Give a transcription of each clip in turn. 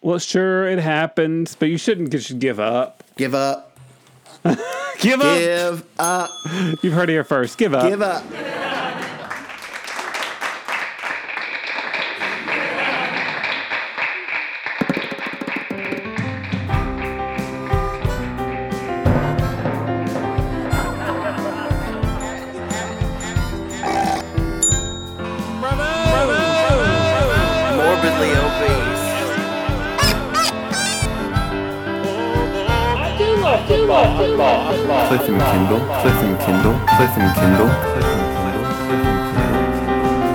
Well, sure, it happens, but you shouldn't just give up. Give up. Give up. Give up. You've heard it here first. Give up. Give up. And Kendall.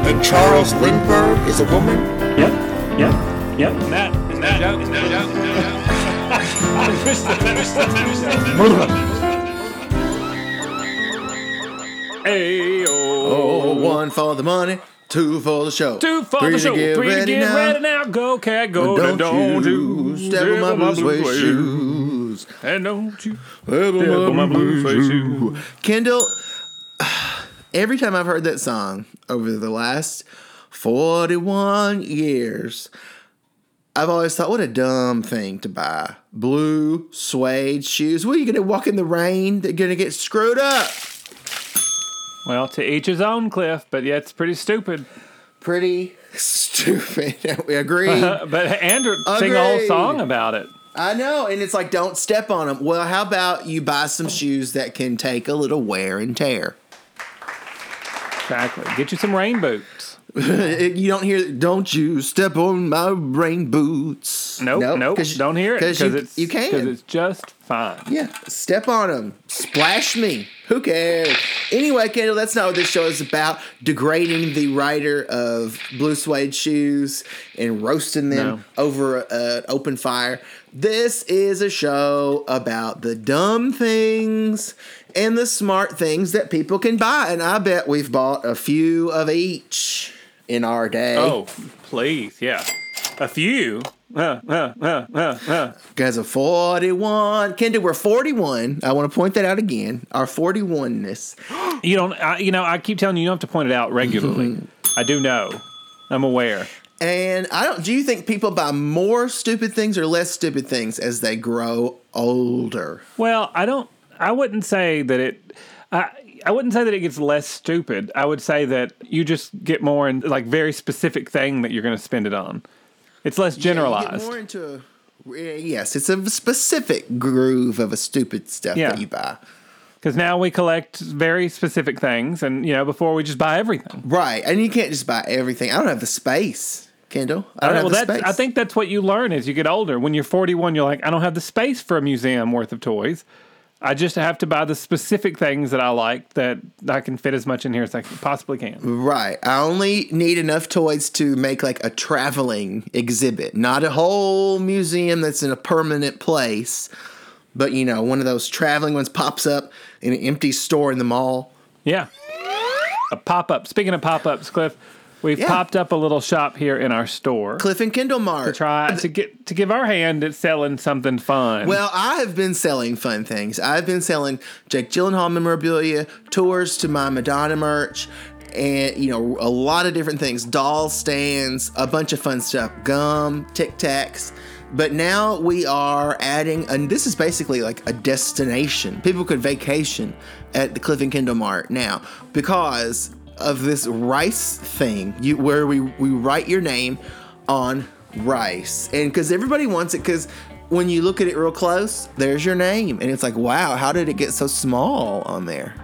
And Charles Lindbergh is a woman. Yep. Yep. Yep. That is that joke. Is that joke. Hey Oh, one for the money, two for the show. Two for Three the to show. get Three to ready get now. ready now. Go, cat, go. Don't, Don't, you you step on my blue suede shoes. And don't you Step on my blue suede shoe. Kendall, every time I've heard that song over the last 41 years, I've always thought, what a dumb thing to buy. Blue suede shoes. What are you going to walk in the rain? They're going to get screwed up. Well, to each his own, Cliff, but yeah, it's pretty stupid. Pretty stupid. we agree. but Andrew sing a whole song about it. I know, and it's like don't step on them. Well, how about you buy some shoes that can take a little wear and tear? Exactly. Get you some rain boots. you don't hear, don't you step on my rain boots? Nope, nope. 'cause- don't hear it because you, you because it's just fine. Yeah, step on them, splash me. Who cares? Anyway, Kendall, that's not what this show is about. Degrading the writer of blue suede shoes and roasting them No. over an open fire. This is a show about the dumb things and the smart things that people can buy, and I bet we've bought a few of each in our day. Oh, please, yeah, a few. Uh, uh, uh, uh, uh. Guys, a 41. Kendall, we're 41. I want to point that out again. Our 41ness. You don't. I, you know, I keep telling you, you don't have to point it out regularly. I do know. I'm aware. And I don't. Do you think people buy more stupid things or less stupid things as they grow older? Well, I don't. I wouldn't say that it. I I wouldn't say that it gets less stupid. I would say that you just get more in like very specific thing that you're going to spend it on. It's less Yeah, you get generalized. more into a, yes, it's a specific groove of a stupid stuff Yeah. that you buy. Because now we collect very specific things, and you know, before we just buy everything. Right, and you can't just buy everything. I don't have the space, Kendall. I don't well, have the that's, space. I think that's what you learn as you get older. When you're 41, you're like, I don't have the space for a museum worth of toys. I just have to buy the specific things that I like that I can fit as much in here as I possibly can. Right. I only need enough toys to make like a traveling exhibit, not a whole museum that's in a permanent place, but you know, one of those traveling ones pops up in an empty store in the mall. Yeah. A pop up. Speaking of pop ups, Cliff, we've Yeah. popped up a little shop here in our store Cliff and Kendall Mart, to try to get to give our hand at selling something fun. Well, I have been selling fun things. I've been selling Jake Gyllenhaal memorabilia, tours to my Madonna merch, and you know a lot of different things, doll stands, a bunch of fun stuff, gum, Tic Tacs. But now we are adding, and this is basically like a destination. People could vacation at the Cliff and Kendall Mart now because of this rice thing, you where we we write your name on rice, and because everybody wants it, because when you look at it real close, there's your name, and it's like, wow, how did it get so small on there?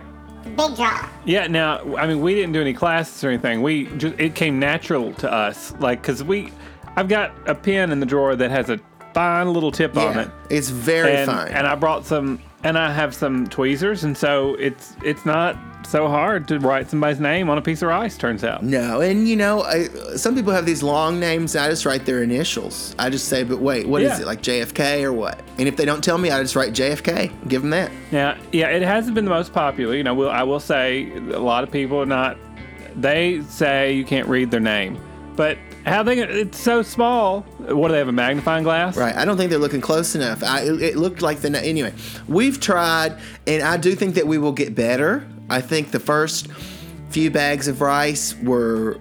Big draw. yeah, now I mean we didn't do any classes or anything. We just it came natural to us, like because we, I've got a pen in the drawer that has a fine little tip on Yeah, it. it's very and, fine. And I brought some, and I have some tweezers, and so it's it's not so hard to write somebody's name on a piece of rice. Turns out. no, and you know, I, some people have these long names. And I just write their initials. I just say, but wait, what is Yeah. it like JFK or what? And if they don't tell me, I just write JFK. Give them that. Now, yeah, it hasn't been the most popular. You know, will I will say a lot of people are not. They say you can't read their name, but how they? It's so small. What do they have? A magnifying glass? Right. I don't think they're looking close enough. I, it, it looked like the anyway. We've tried, and I do think that we will get better. I think the first few bags of rice were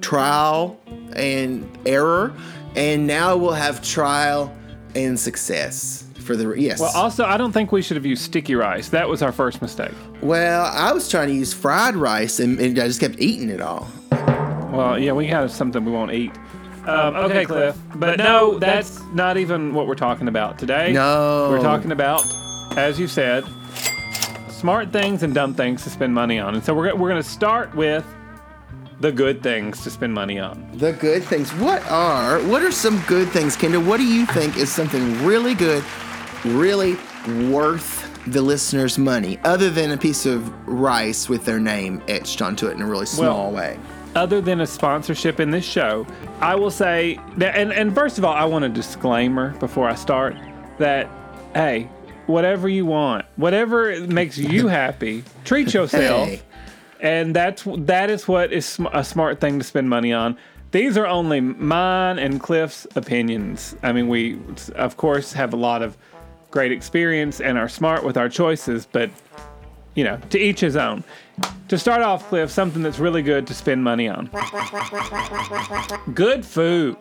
trial and error. and now we'll have trial and success for the yes. Well, also, I don't think we should have used sticky rice. That was our first mistake. Well, I was trying to use fried rice, and, and I just kept eating it all. Well, yeah, we have something we won't eat. Um, okay, Cliff. But no, that's not even what we're talking about today. No. We're talking about, as you said, smart things and dumb things to spend money on. And so we're, we're going to start with the good things to spend money on. The good things. What are what are some good things, Kendall? What do you think is something really good, really worth the listener's money, other than a piece of rice with their name etched onto it in a really small way? Other than a sponsorship in this show, I will say that, and, and first of all, I want a disclaimer before I start that, hey, whatever you want, whatever makes you happy, treat yourself. Hey. and that's that is what is sm- a smart thing to spend money on. These are only mine and Cliff's opinions. I mean, we of course have a lot of great experience and are smart with our choices, but you know, to each his own. To start off, Cliff, something that's really good to spend money on. Good food.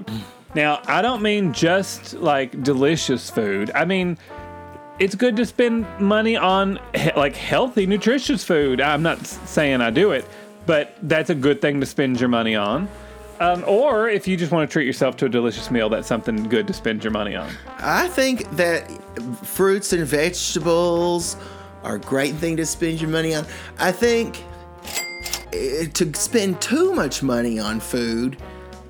Now, I don't mean just like delicious food. I mean, it's good to spend money on like healthy, nutritious food. I'm not saying I do it, but that's a good thing to spend your money on. Um, or if you just want to treat yourself to a delicious meal, that's something good to spend your money on. I think that fruits and vegetables are a great thing to spend your money on. I think eh, to spend too much money on food,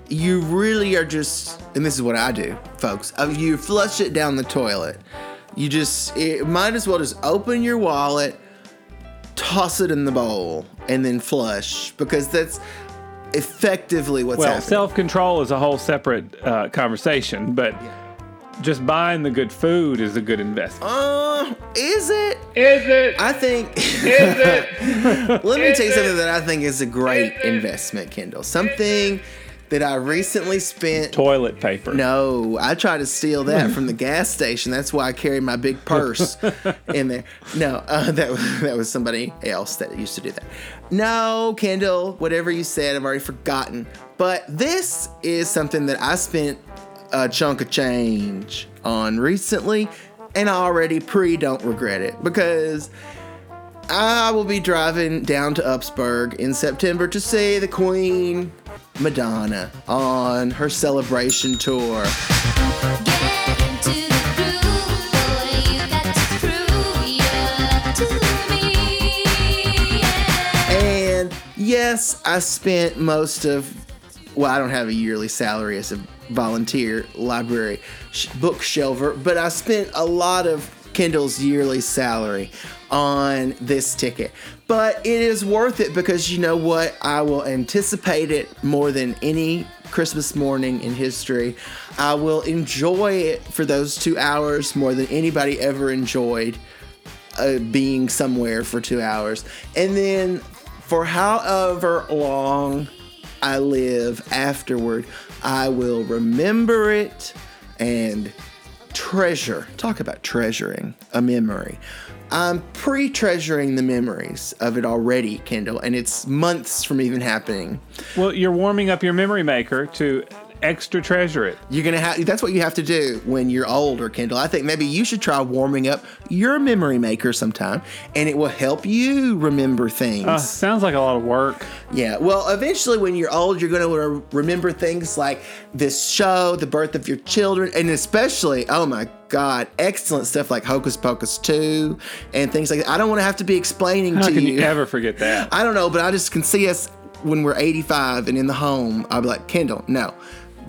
you really are just, and this is what I do, folks. uh, You flush it down the toilet. You just it, might as well just open your wallet, toss it in the bowl, and then flush because that's effectively what's Well, happening. self control is a whole separate uh, conversation, but just buying the good food is a good investment. uh, is it? Is it? I think. Is it? Let me tell you something that I think is a great investment, Kendall. Something that I recently spent. Toilet paper. No, I tried to steal that from the gas station. That's why I carry my big purse in there. No, uh, that was- that was somebody else that used to do that. No, Kendall, whatever you said, I've already forgotten. But this is something that I spent a chunk of change on recently, and I already pre don't regret it because I will be driving down to Upsburg in September to see the Queen Madonna on her celebration tour. And yes, I spent most of, well, I don't have a yearly salary as a volunteer library sh- bookshelver, but I spent a lot of Kendall's yearly salary on this ticket. But it is worth it because you know what? I will anticipate it more than any Christmas morning in history. I will enjoy it for those two hours more than anybody ever enjoyed uh, being somewhere for two hours. And then for however long I live afterward, I will remember it and treasure. Talk about treasuring a memory. I'm pre treasuring the memories of it already, Kendall, and it's months from even happening. Well, you're warming up your memory maker to extra treasure it. You're gonna have that's what you have to do when you're older, Kendall. I think maybe you should try warming up your memory maker sometime, and it will help you remember things. Uh, sounds like a lot of work. Yeah, well, eventually, when you're old, you're going to remember things like this show, the birth of your children, and especially, oh my God, excellent stuff like Hocus Pocus 2 and things like that. I don't want to have to be explaining How to can you. you ever forget that? I don't know, but I just can see us when we're 85 and in the home. I'll be like, Kendall, no.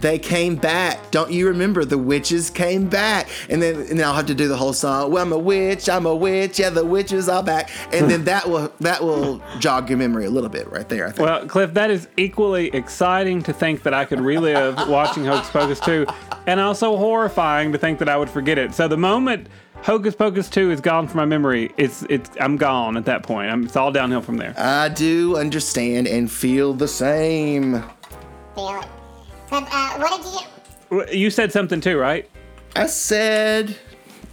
They came back. Don't you remember the witches came back? And then and then I'll have to do the whole song. Well, I'm a witch. I'm a witch. Yeah, the witches are back. And then that will that will jog your memory a little bit right there. I think. Well, Cliff, that is equally exciting to think that I could relive watching Hocus Pocus 2, and also horrifying to think that I would forget it. So the moment Hocus Pocus 2 is gone from my memory, it's it's I'm gone at that point. I'm, it's all downhill from there. I do understand and feel the same. Feel it. But uh, what did you? W- You said something too, right? I said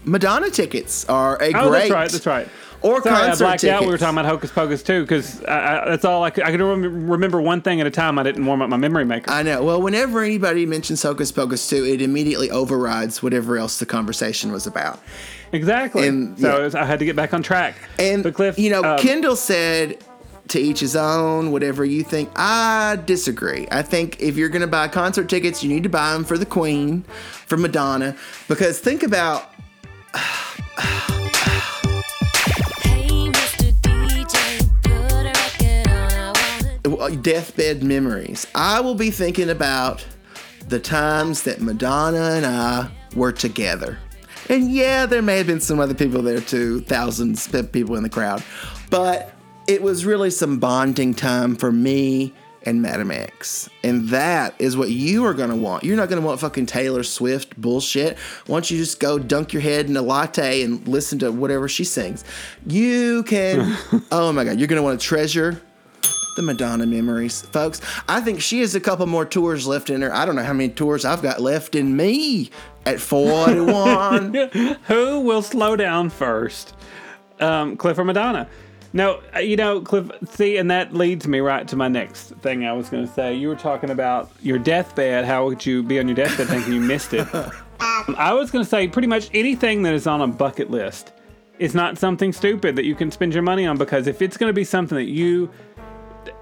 Madonna tickets are a great. Oh, great that's right. That's right. or Sorry, I concert blacked tickets. out. We were talking about Hocus Pocus too, because that's all I could. I could remember one thing at a time. I didn't warm up my memory maker. I know. Well, whenever anybody mentions Hocus Pocus 2, it immediately overrides whatever else the conversation was about. exactly. And, so yeah. was- I had to get back on track. And but Cliff, you know, um, Kendall said to each his own, whatever you think. I disagree. I think if you're going to buy concert tickets, you need to buy them for the Queen, for Madonna, because think about deathbed memories. I will be thinking about the times that Madonna and I were together. And yeah, there may have been some other people there too, thousands of people in the crowd. But it was really some bonding time for me and Madame X. And that is what you are gonna want. You're not gonna want fucking Taylor Swift bullshit. Why don't you just go dunk your head in a latte and listen to whatever she sings? You can, oh my God, you're gonna wanna treasure the Madonna memories, folks. I think she has a couple more tours left in her. I don't know how many tours I've got left in me at 41. who will slow down first? Um, Cliff or Madonna? No, uh, you know, Cliff. See, and that leads me right to my next thing. I was going to say. You were talking about your deathbed. How would you be on your deathbed thinking you missed it? I was going to say pretty much anything that is on a bucket list is not something stupid that you can spend your money on because if it's going to be something that you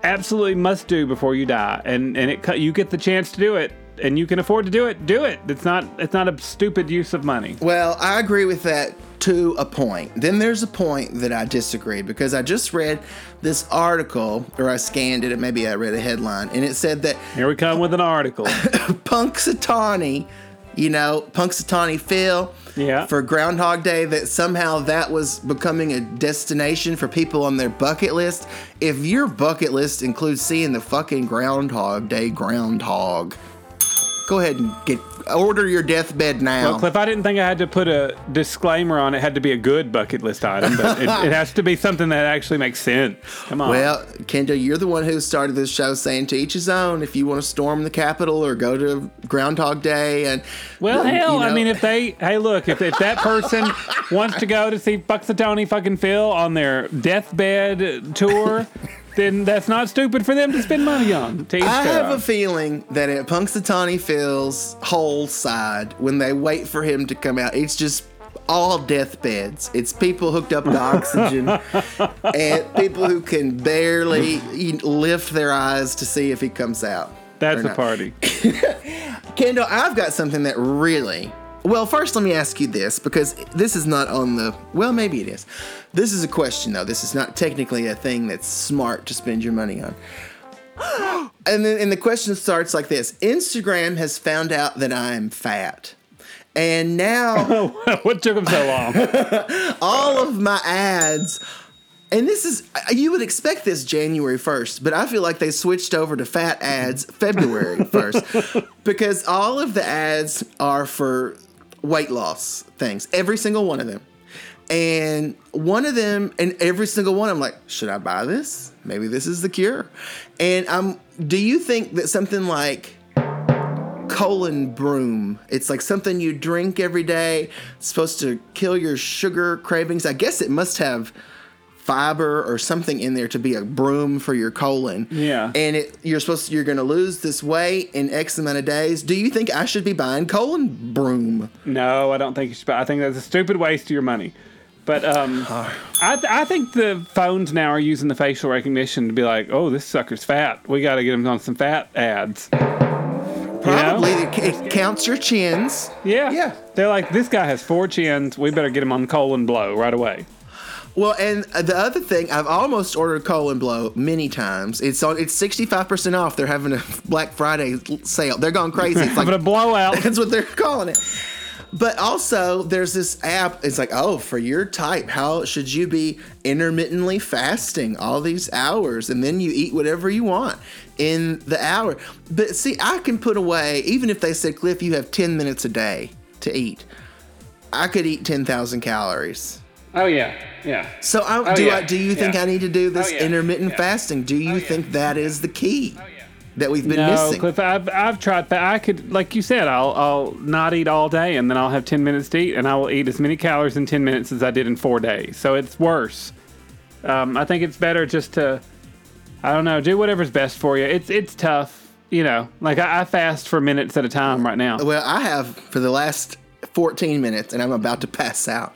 absolutely must do before you die, and and it you get the chance to do it, and you can afford to do it, do it. It's not it's not a stupid use of money. well, I agree with that to a point. Then there's a point that I disagree because I just read this article, or I scanned it, and maybe I read a headline, and it said that Here we come with an article. Punxsutawney, you know, Punxsutawney Phil, Yeah. for Groundhog Day, that somehow that was becoming a destination for people on their bucket list. If your bucket list includes seeing the fucking Groundhog Day groundhog, go ahead and get order your deathbed now. Well, Cliff, I didn't think I had to put a disclaimer on it. Had to be a good bucket list item, but it, it has to be something that actually makes sense. Come on. Well, Kendall, you're the one who started this show saying to each his own. If you want to storm the Capitol or go to Groundhog Day, and Well, you hell, I know- mean, if they, hey, look, if, if that person wants to go to see Buxatony fucking Phil on their deathbed tour, then that's not stupid for them to spend money on. I have a feeling that at Punxsutawney Phil's whole side, when they wait for him to come out, it's just all deathbeds. It's people hooked up to oxygen and people who can barely lift their eyes to see if he comes out. that's a party. Kendall, I've got something that really. Well, first, let me ask you this because this is not on the. Well, maybe it is. This is a question, though. This is not technically a thing that's smart to spend your money on. and then and the question starts like this Instagram has found out that I'm fat. And now what took them so long? all of my ads and this is you would expect this January 1st, but I feel like they switched over to fat ads February 1st because all of the ads are for weight loss things, every single one of them. And one of them, and every single one, I'm like, should I buy this? Maybe this is the cure. And I'm, do you think that something like colon broom. It's like something you drink every day. Supposed to kill your sugar cravings. I guess it must have fiber or something in there to be a broom for your colon. Yeah. And it you're supposed to, you're going to lose this weight in X amount of days. Do you think I should be buying colon broom? No, I don't think you should. I think that's a stupid waste of your money. But um, I, th- I think the phones now are using the facial recognition to be like, oh, this sucker's fat. We got to get him on some fat ads. Probably it, it counts your chins. Yeah. Yeah. They're like, this guy has four chins. We better get him on colon blow right away. Well, and uh, the other thing, I've almost ordered colon blow many times. It's on. It's sixty five percent off. They're having a Black Friday sale. They're going crazy. It's like a blowout. That's what they're calling it. But also, there's this app. It's like, oh, for your type, how should you be intermittently fasting all these hours, and then you eat whatever you want in the hour. But see, I can put away even if they said, Cliff, you have ten minutes a day to eat. I could eat ten thousand calories. Oh, yeah. Yeah. So I, Oh, do yeah. I? Do you think Yeah. I need to do this Oh, yeah. intermittent Yeah. fasting? Do you Oh, yeah. think that is the key? Oh, yeah. that we've been no, missing. Cliff, I've, I've tried that. I could, like you said, I'll, I'll not eat all day and then I'll have 10 minutes to eat and I will eat as many calories in 10 minutes as I did in four days. So it's worse. Um, I think it's better just to, I don't know, do whatever's best for you. It's, it's tough, you know, like I, I fast for minutes at a time right now. Well, I have for the last 14 minutes, and I'm about to pass out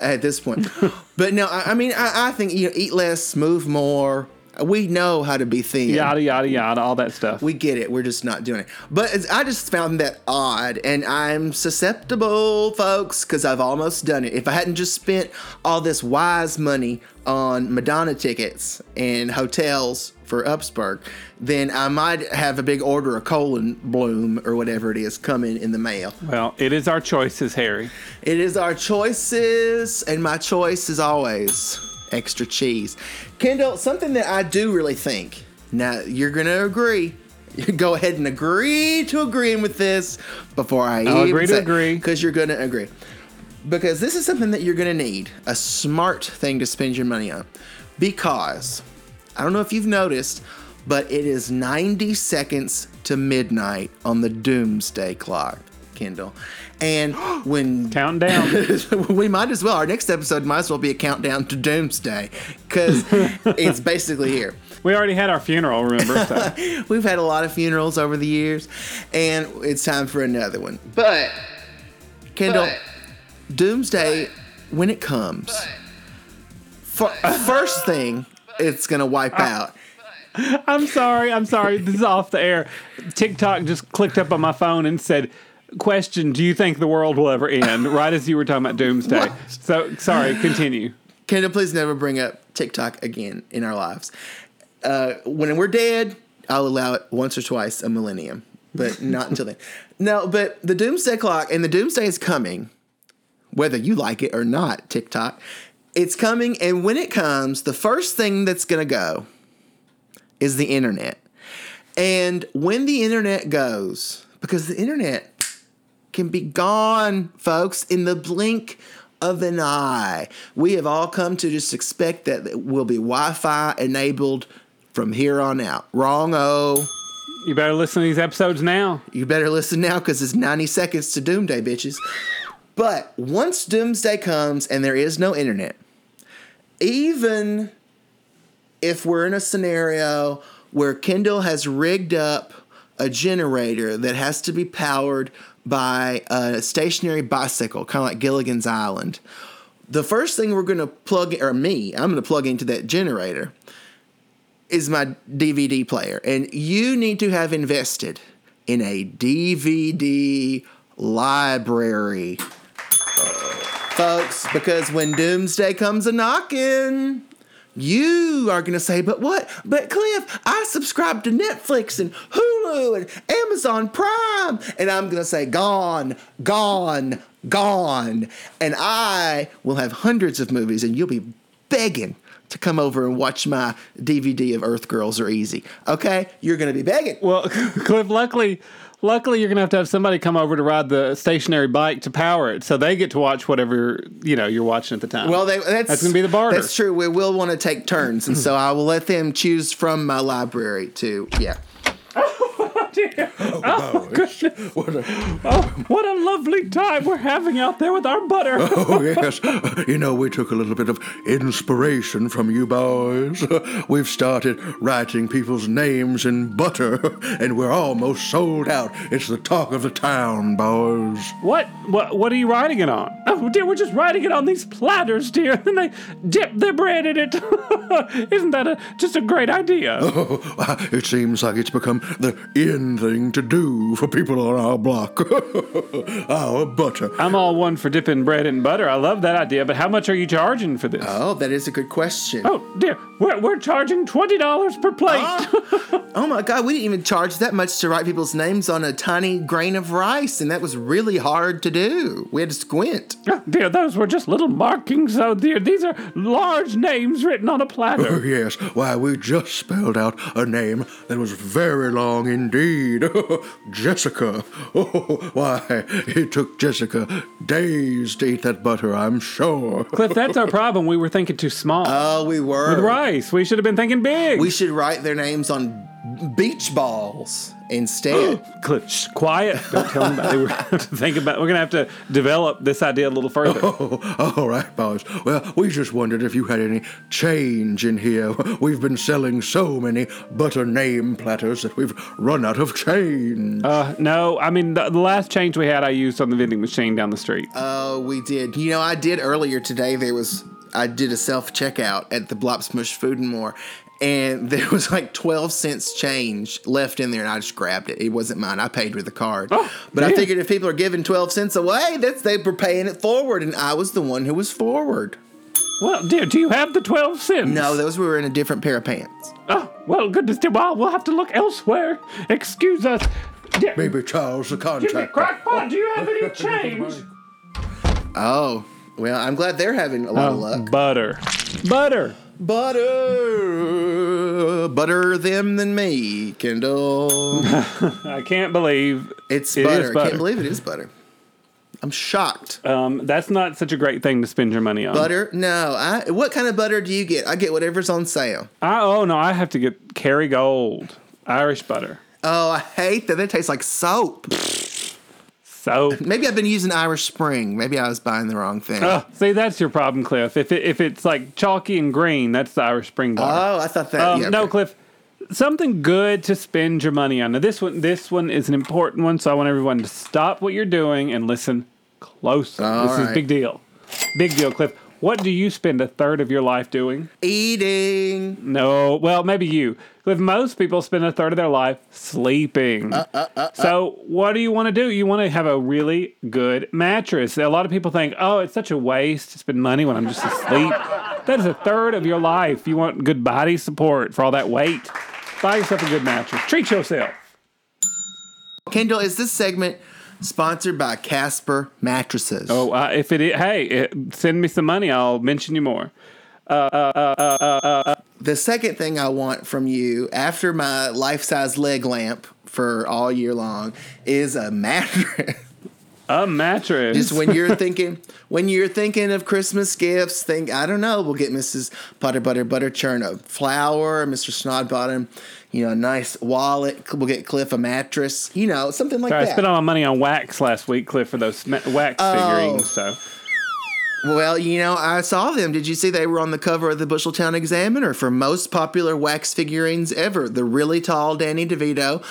at this point. but no, I, I mean, I, I think you know, eat less, move more. We know how to be thin. Yada, yada, yada, all that stuff. We get it. We're just not doing it. But it's, I just found that odd, and I'm susceptible, folks, because I've almost done it. If I hadn't just spent all this wise money on Madonna tickets and hotels for Upsburg, then I might have a big order of colon bloom or whatever it is coming in the mail. well, it is our choices, Harry. It is our choices, and my choice is always extra cheese. Kendall, something that I do really think. Now you're gonna agree. You go ahead and agree to agreeing with this before I I'll even agree to agree. because you're gonna agree. Because this is something that you're gonna need a smart thing to spend your money on. Because I don't know if you've noticed, but it is 90 seconds to midnight on the doomsday clock, Kendall. And when Counting down. we might as well. Our next episode might as well be a countdown to doomsday because it's basically here. we already had our funeral, remember? So. We've had a lot of funerals over the years, and it's time for another one. But, Kendall, doomsday, when it comes, fir- first thing it's going to wipe out. I'm sorry. I'm sorry. This is off the air. TikTok just clicked up on my phone and said, "Question: Do you think the world will ever end?" Right as you were talking about doomsday. What? So sorry. Continue. Kendall, please never bring up TikTok again in our lives. Uh, when we're dead, I'll allow it once or twice a millennium, but not until then. No, but the doomsday clock and the doomsday is coming, whether you like it or not, TikTok. It's coming, and when it comes, the first thing that's going to go is the internet. And when the internet goes, because the internet can be gone, folks, in the blink of an eye. We have all come to just expect that it will be Wi Fi enabled from here on out. Wrong, oh. You better listen to these episodes now. You better listen now because it's 90 seconds to Doomsday, bitches. But once Doomsday comes and there is no internet, even if we're in a scenario where Kendall has rigged up a generator that has to be powered by a stationary bicycle, kind of like Gilligan's Island, the first thing we're going to plug, or me, I'm going to plug into that generator is my DVD player. And you need to have invested in a DVD library, folks, because when Doomsday comes a knocking, you are going to say, but what? But Cliff, I subscribe to Netflix and Hulu and Amazon Prime. And I'm going to say, gone, gone, gone. And I will have hundreds of movies and you'll be begging to come over and watch my DVD of Earth Girls Are Easy. Okay? You're going to be begging. Well, Cliff, luckily, luckily you're gonna have to have somebody come over to ride the stationary bike to power it, so they get to watch whatever you know you're watching at the time. Well, they, that's, That's gonna be the barter. That's true. We will want to take turns, and so I will let them choose from my library to yeah. Oh, oh goodness. oh, what a lovely time we're having out there with our butter. Oh, yes. You know, we took a little bit of inspiration from you boys. We've started writing people's names in butter, and we're almost sold out. It's the talk of the town, boys. What? What? What are you writing it on? Oh dear, we're just writing it on these platters, dear. Then they dip their bread in it. Isn't that a, just a great idea? Oh, it seems like it's become the in thing to do for people on our block. our butter. I'm all one for dipping bread in butter. I love that idea. But how much are you charging for this? Oh, that is a good question. oh dear, we're, we're charging twenty dollars per plate. Ah. Oh my God, we didn't even charge that much to write people's names on a tiny grain of rice, and that was really hard to do. We had to squint. Oh, dear, those were just little markings. Oh dear, these are large names written on a Oh, platter. yes. Why, we just spelled out a name that was very long indeed. Jessica. Oh, why, it took Jessica days to eat that butter, I'm sure. Cliff, that's our problem. We were thinking too small. Oh, we were. With rice, we should have been thinking big. We should write their names on beach balls instead. Shh, quiet. Don't tell anybody. We're gonna have to think about. We're gonna have to develop this idea a little further. Oh, all right, boys. Well, we just wondered if you had any change in here. We've been selling so many butter name platters that we've run out of change. Uh, no, I mean the, the last change we had, I used on the vending machine down the street. Oh, we did. You know, I did earlier today. There was I did a self checkout at the Blop Smush Food and More, and there was like twelve cents change left in there, and I just grabbed it. It wasn't mine. I paid with a card. Oh, but I figured if people are giving twelve cents away, that's they were paying it forward, and I was the one who was forward. well, dear, do you have the twelve cents? No, those were in a different pair of pants. Oh, well, goodness dear. Well, we'll have to look elsewhere. Excuse us. Dear, Maybe Charles the contractor. Crackpot, do you have any change? Oh, well, I'm glad they're having a lot of oh, luck. Butter. Butter. Butter, butter them than me, Kendall. I can't believe It's It is butter. I butter. can't believe it is butter. I'm shocked. um, that's not such a great thing to spend your money on. Butter? No. I. What kind of butter do you get? I get whatever's on sale. I, oh no, I have to get Kerrygold Irish butter. Oh, I hate that. That tastes like soap. So, Maybe I've been using Irish Spring. Maybe I was buying the wrong thing. oh, see, that's your problem, Cliff. If it, if it's like chalky and green, that's the Irish Spring bar. oh, I thought that. Um, yeah, No, okay. Cliff. Something good to spend your money on. Now, this one, this one is an important one, so I want everyone to stop what you're doing and listen closely. All this is right. big deal. Big deal, Cliff. What do you spend a third of your life doing? Eating. No, well, maybe you. Cliff, most people spend a third of their life sleeping. Uh, uh, uh, uh. so, what do you want to do? You want to have a really good mattress. A lot of people think, oh, it's such a waste to spend money when I'm just asleep. that is a third of your life. You want good body support for all that weight. Buy yourself a good mattress. Treat yourself. Kendall, is this segment sponsored by Casper Mattresses? Oh, uh, if it, is, hey, it, send me some money. I'll mention you more. Uh, uh, the second thing I want from you after my life size leg lamp for all year long is a mattress. A mattress. Just when you're thinking, when you're thinking of Christmas gifts, think I don't know. We'll get Mrs. Butter Butter Butter Churn a flower, Mr. Snodbottom, you know, a nice wallet. We'll get Cliff a mattress, you know, something like Sorry, I spent all my money on wax last week, Cliff, for those wax Oh. figurines. So. Well, you know, I saw them. Did you see they were on the cover of the Busheltown Examiner for most popular wax figurines ever? The really tall Danny DeVito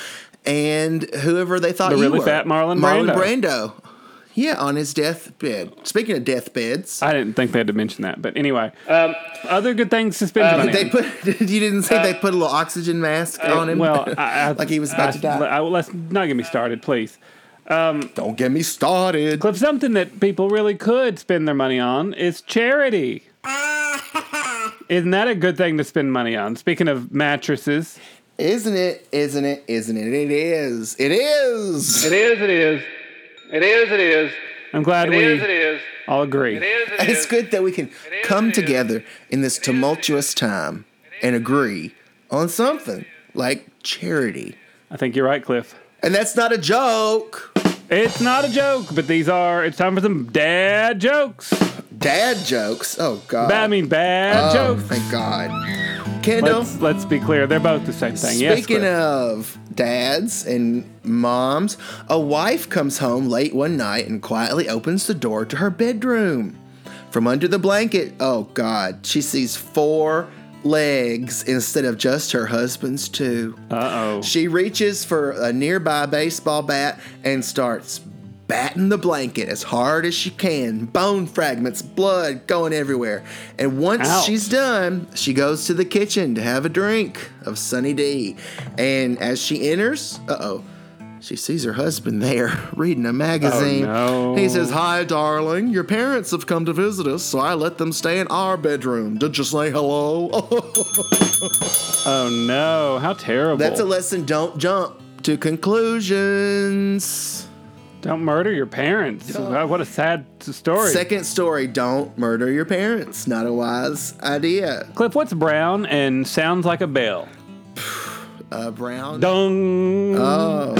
and whoever they thought The you really were. fat Marlon Marlon Brando. Brando. Yeah, on his deathbed. Speaking of deathbeds, I didn't think they had to mention that, but anyway, um, other good things to spend your money they on. put. you didn't say they put a little oxygen mask on him. Uh, Well, I, I, like he was about I- to die. I- let's not get me started, please. Don't get me started. Cliff, something that people really could spend their money on is charity. Isn't that a good thing to spend money on? Speaking of mattresses, Isn't it? Isn't it? Isn't it? It is. It is. it is. It is. It is. It is. I'm glad we is. all agree. It's good that we can come together in this tumultuous time and agree on something like charity. I think you're right, Cliff. And that's not a joke. It's not a joke, but these are. It's time for some dad jokes. Dad jokes. Oh God. I mean, bad oh, jokes. Thank God. Kendall. Let's let's be clear. They're both the same thing. yes, Speaking Cliff. of dads and moms, a wife comes home late one night and quietly opens the door to her bedroom. From under the blanket, oh God, she sees four legs instead of just her husband's two. Uh-oh. She reaches for a nearby baseball bat and starts batting the blanket as hard as she can. Bone fragments, blood going everywhere. And once she's done, she goes to the kitchen to have a drink of Sunny D. And as she enters, uh oh, she sees her husband there reading a magazine. Oh, no. He says, Hi, darling. Your parents have come to visit us, so I let them stay in our bedroom. Did you say hello? Oh no! How terrible! That's a lesson. Don't jump to conclusions. Don't murder your parents. Wow, what a sad story. Second story, don't murder your parents. Not a wise idea. Cliff, what's brown and sounds like a bell? Uh, Brown. Dung. Oh,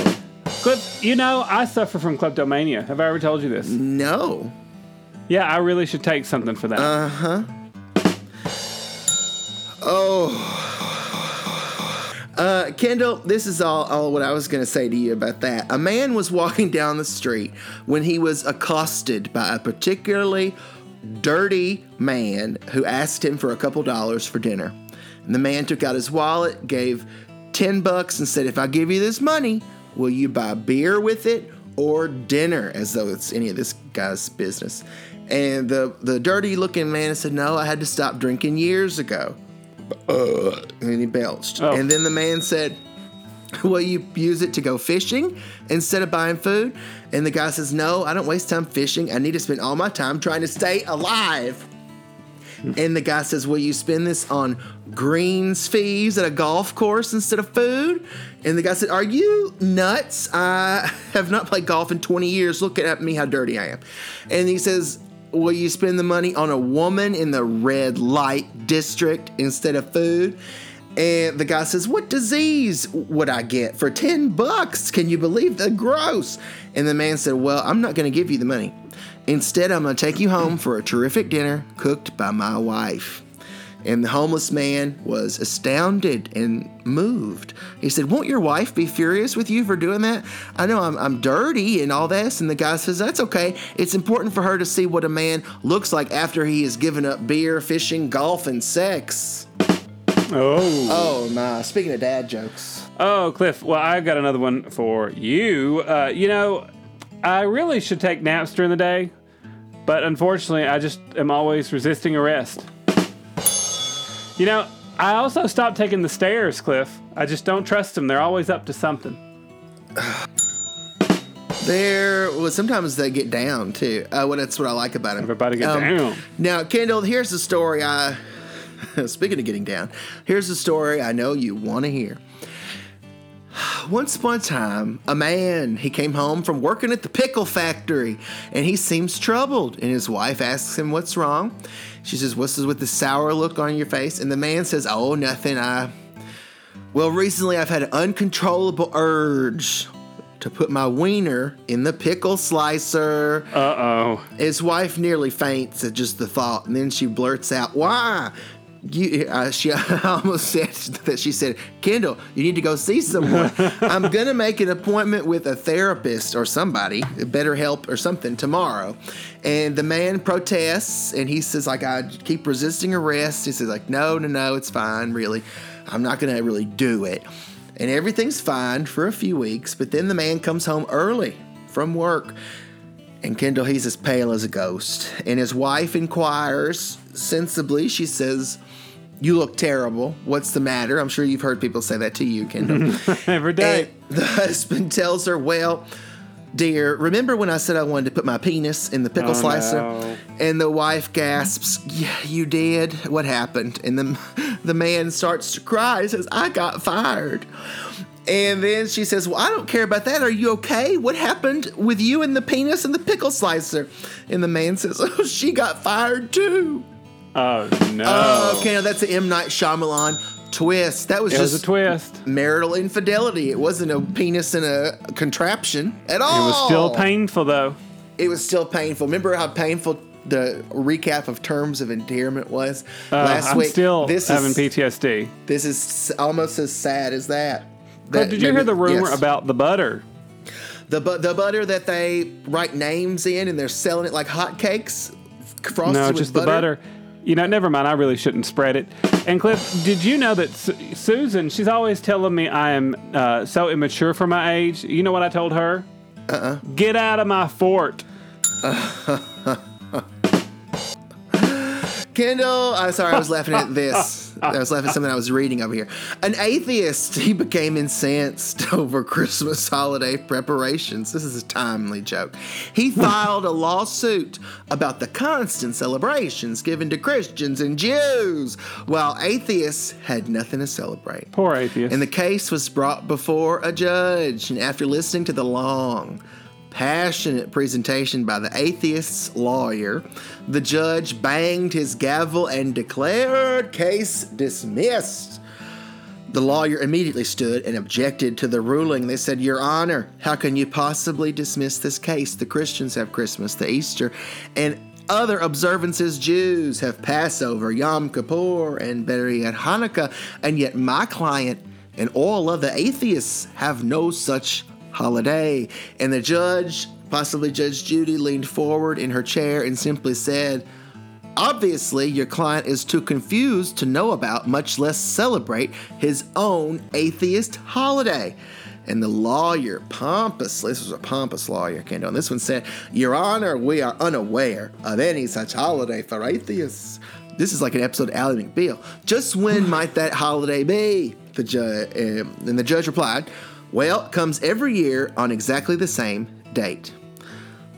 Cliff, you know I suffer from kleptomania. Have I ever told you this? no. Yeah, I really should take something for that. Uh huh. Oh. Uh, Kendall, this is all, all what I was going to say to you about that. A man was walking down the street when he was accosted by a particularly dirty man who asked him for a couple dollars for dinner. And the man took out his wallet, gave 10 bucks, and said, If I give you this money, will you buy beer with it or dinner? As though it's any of this guy's business. And the, the dirty looking man said, No, I had to stop drinking years ago. Uh, and he belched. Oh. And then the man said, Will you use it to go fishing instead of buying food? And the guy says, No, I don't waste time fishing. I need to spend all my time trying to stay alive. And the guy says, Will you spend this on greens fees at a golf course instead of food? And the guy said, Are you nuts? I have not played golf in 20 years. Look at me, how dirty I am. And he says, Will you spend the money on a woman in the red light district instead of food? And the guy says, What disease would I get for 10 bucks? Can you believe the gross? And the man said, Well, I'm not going to give you the money. Instead, I'm going to take you home for a terrific dinner cooked by my wife. And the homeless man was astounded and moved. He said, Won't your wife be furious with you for doing that? I know I'm, I'm dirty and all this. And the guy says, That's okay. It's important for her to see what a man looks like after he has given up beer, fishing, golf, and sex. Oh. Oh, my. Speaking of dad jokes. Oh, Cliff. Well, I've got another one for you. Uh, you know, I really should take naps during the day, but unfortunately, I just am always resisting arrest. You know, I also stopped taking the stairs, Cliff. I just don't trust them. They're always up to something. There well, sometimes they get down too. Uh, well, that's what I like about him. Everybody get Um, down. Now, Kendall, here's the story. I speaking of getting down, here's the story I know you want to hear. Once upon a time, a man he came home from working at the pickle factory, and he seems troubled. And his wife asks him, "What's wrong?" She says, "What's this with the sour look on your face?" And the man says, "Oh, nothing. I well, recently I've had an uncontrollable urge." To put my wiener in the pickle slicer. Uh oh. His wife nearly faints at just the thought, and then she blurts out, "Why?" You, uh, she almost said that she said, "Kendall, you need to go see someone. I'm gonna make an appointment with a therapist or somebody, better help or something tomorrow." And the man protests, and he says, "Like I keep resisting arrest." He says, "Like no, no, no, it's fine. Really, I'm not gonna really do it." And everything's fine for a few weeks, but then the man comes home early from work. And Kendall, he's as pale as a ghost. And his wife inquires sensibly. She says, You look terrible. What's the matter? I'm sure you've heard people say that to you, Kendall. Every day. and the husband tells her, Well, dear, remember when I said I wanted to put my penis in the pickle Oh, slicer? no. And the wife gasps, Yeah, you did. What happened? And the, the man starts to cry. He says, I got fired. And then she says, Well, I don't care about that. Are you okay? What happened with you and the penis and the pickle slicer? And the man says, Oh, she got fired too. Oh no. Oh, okay, now that's an M. Night Shyamalan twist. That was it just was a twist. marital infidelity. It wasn't a penis and a contraption at all. It was still painful though. It was still painful. Remember how painful the recap of terms of endearment was Uh, last I'm week? still this having is PTSD. this is almost as sad as that. But That- did you hear the rumor yes. about the butter? the bu- the butter that they write names in and they're selling it like hotcakes? Frosted No, with just the butter. You know, never mind. I really shouldn't spread it. And Cliff, did you know that Su- Susan? She's always telling me I am uh, so immature for my age. You know what I told her? Uh. uh Uh-uh. Get out of my fort. Kendall, I'm sorry, I was laughing at this. I was laughing at something I was reading over here. An atheist, he became incensed over Christmas holiday preparations. This is a timely joke. He filed a lawsuit about the constant celebrations given to Christians and Jews, while atheists had nothing to celebrate. Poor atheist. And the case was brought before a judge, and after listening to the long, passionate presentation by the atheist's lawyer, the judge banged his gavel and declared case dismissed. The lawyer immediately stood and objected to the ruling. They said, Your Honor, how can you possibly dismiss this case? The Christians have Christmas, the Easter, and other observances. Jews have Passover, Yom Kippur, and yet, Hanukkah, and yet my client and all other atheists have no such holiday. And the judge, possibly Judge Judy, leaned forward in her chair and simply said, Obviously, your client is too confused to know about, much less celebrate, his own atheist holiday. And the lawyer pompously, this was a pompous lawyer, Kendall, and this one said, Your Honor, we are unaware of any such holiday for atheists. This is like an episode of Ally McBeal. Just when might that holiday be? The judge, uh, and the judge replied, Well, it comes every year on exactly the same date.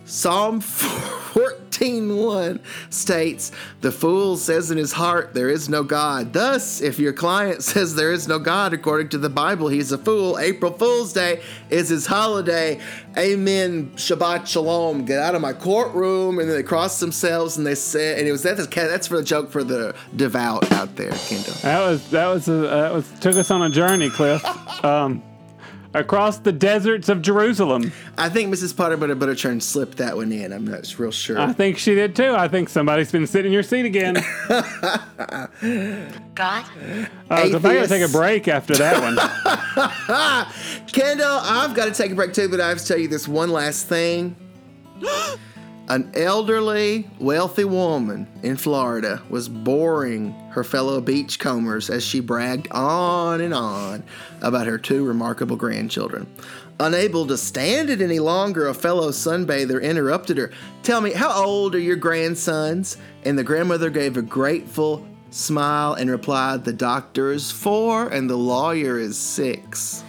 Psalm 14:1 states, "The fool says in his heart, there is no God." Thus, if your client says there is no God according to the Bible, he's a fool. April Fool's Day is his holiday. Amen. Shabbat Shalom. Get out of my courtroom, and then they cross themselves and they say, and it was that that's for the joke for the devout out there, Kendall. That was that was a, that was took us on a journey, Cliff. Um, across the deserts of Jerusalem. I think Mrs. Potter Butter Butterchurn slipped that one in. I'm not real sure. I think she did too. I think somebody's been sitting in your seat again. God? Uh, so if I gotta take a break after that one. Kendall, I've got to take a break too, but I have to tell you this one last thing. An elderly, wealthy woman in Florida was boring her fellow beachcombers as she bragged on and on about her two remarkable grandchildren. Unable to stand it any longer, a fellow sunbather interrupted her. Tell me, how old are your grandsons? And the grandmother gave a grateful smile and replied, The doctor is four and the lawyer is six.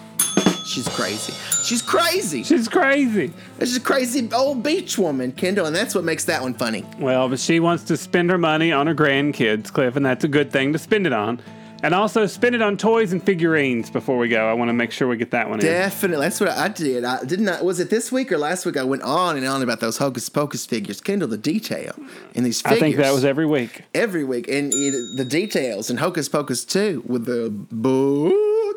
She's crazy. She's crazy. She's crazy. She's a crazy old beach woman, Kendall, and that's what makes that one funny. Well, but she wants to spend her money on her grandkids, Cliff, and that's a good thing to spend it on. And also spend it on toys and figurines before we go. I want to make sure we get that one in. Definitely, that's what I did. I didn't. I, was it this week or last week? I went on and on about those hocus pocus figures. Kendall, the detail in these figures. I think that was every week. every week, and it, the details and hocus pocus too with the book.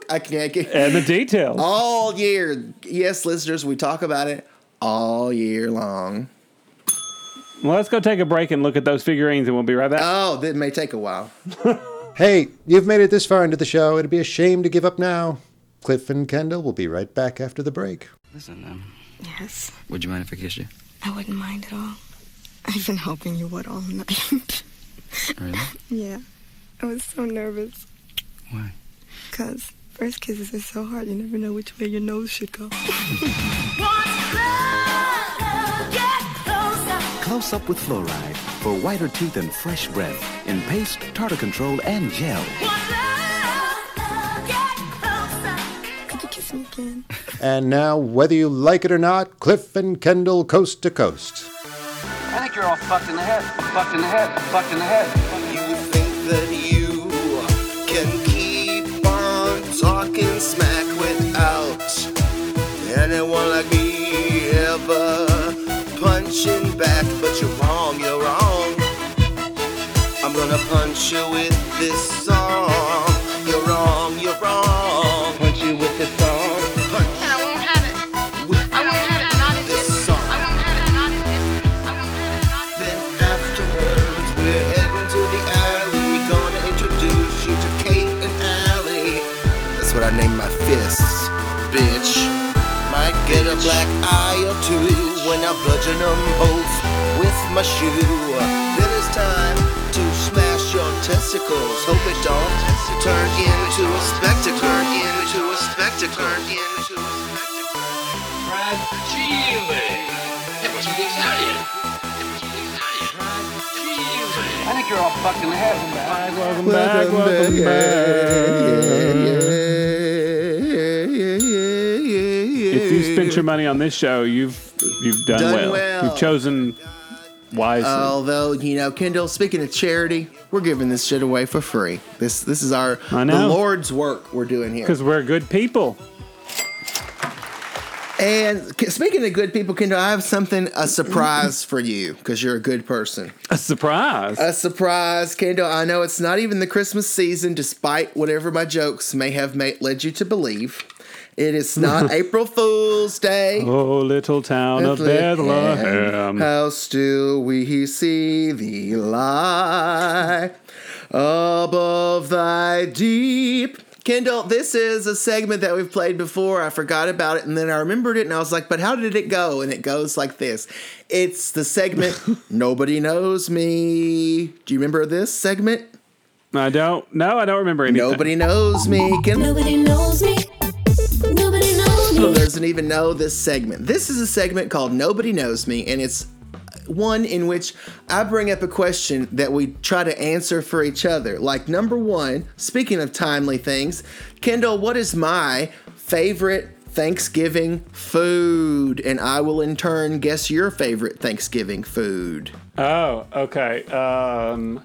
I can't get And the details. all year. Yes, listeners, we talk about it all year long. Well, let's go take a break and look at those figurines, and we'll be right back. Oh, that may take a while. Hey, you've made it this far into the show. It'd be a shame to give up now. Cliff and Kendall will be right back after the break. Listen, um, Yes, would you mind if I kissed you? I wouldn't mind at all. I've been hoping you would all night. Really? yeah, I was so nervous. Why? Because first kisses are so hard, you never know which way your nose should go. Close up with fluoride for whiter teeth and fresh breath in paste, tartar control, and gel. Could you kiss me again? And now, whether you like it or not, Cliff and Kendall coast to coast. I think you're all fucked in the head. Fucked in the head. Fucked in the head. You think that you can keep on talking smack without anyone like me ever punching back, but you're wrong, you're wrong. I'm gonna punch you with this song. You're wrong, you're wrong. Punch you with this song. Punch I won't have it. with I won't have it. Not in this this. song. I won't have it. Not in this. I won't have it. Not in this. Then afterwards, we're heading to the alley. Gonna introduce you to Kate and Allie. That's what I name my fists, bitch. Might get a black eye or two when I bludgeon them both with my shoe. Then it's time to smash your testicles. Hope it don't turn into a spectacle. Turn into a spectacle. Turn into a spectacle. I think you're all fucked in the head. welcome back, welcome back. If you spent your money on this show, you've you've done, Done well. well. You've chosen wisely. Although you know, Kendall, speaking of charity, we're giving this shit away for free. This this is our the. Lord's work we're doing here. Because we're good people. And speaking of good people, Kendall, I have something a surprise for you because you're a good person. A surprise. A surprise, Kendall. I know it's not even the Christmas season, despite whatever my jokes may have made, led you to believe. It is not April Fool's Day. oh, little town of Bethlehem. How still we see thee lie above thy deep Kendall, this is a segment that we've played before. I forgot about it and then I remembered it and I was like, but how did it go? And it goes like this it's the segment Nobody Knows Me. Do you remember this segment? I don't. No, I don't remember anything. Nobody knows me. Kendall Nobody knows me. Me. doesn't even know this segment. This is a segment called Nobody Knows Me, and it's one in which I bring up a question that we try to answer for each other. Like, number one, speaking of timely things, Kendall, what is my favorite Thanksgiving food? And I will in turn guess your favorite Thanksgiving food. Oh, okay. Um,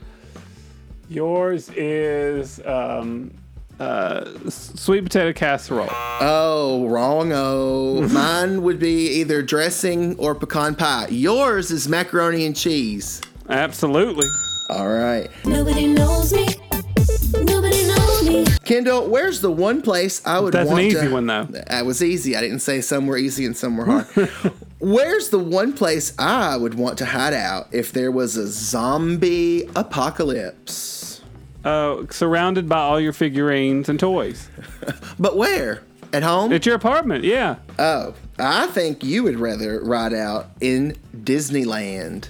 yours is um, uh, sweet potato casserole. Oh, wrong. Oh, mine would be either dressing or pecan pie. Yours is macaroni and cheese. Absolutely. All right. Nobody knows me. Nobody knows me. Kendall, where's the one place I would That's an want easy to- one, though. That was easy. I didn't say some were easy and some were hard. where's the one place I would want to hide out if there was a zombie apocalypse? Uh, surrounded by all your figurines and toys. But where? At home? At your apartment, yeah. oh, I think you would rather ride out in Disneyland.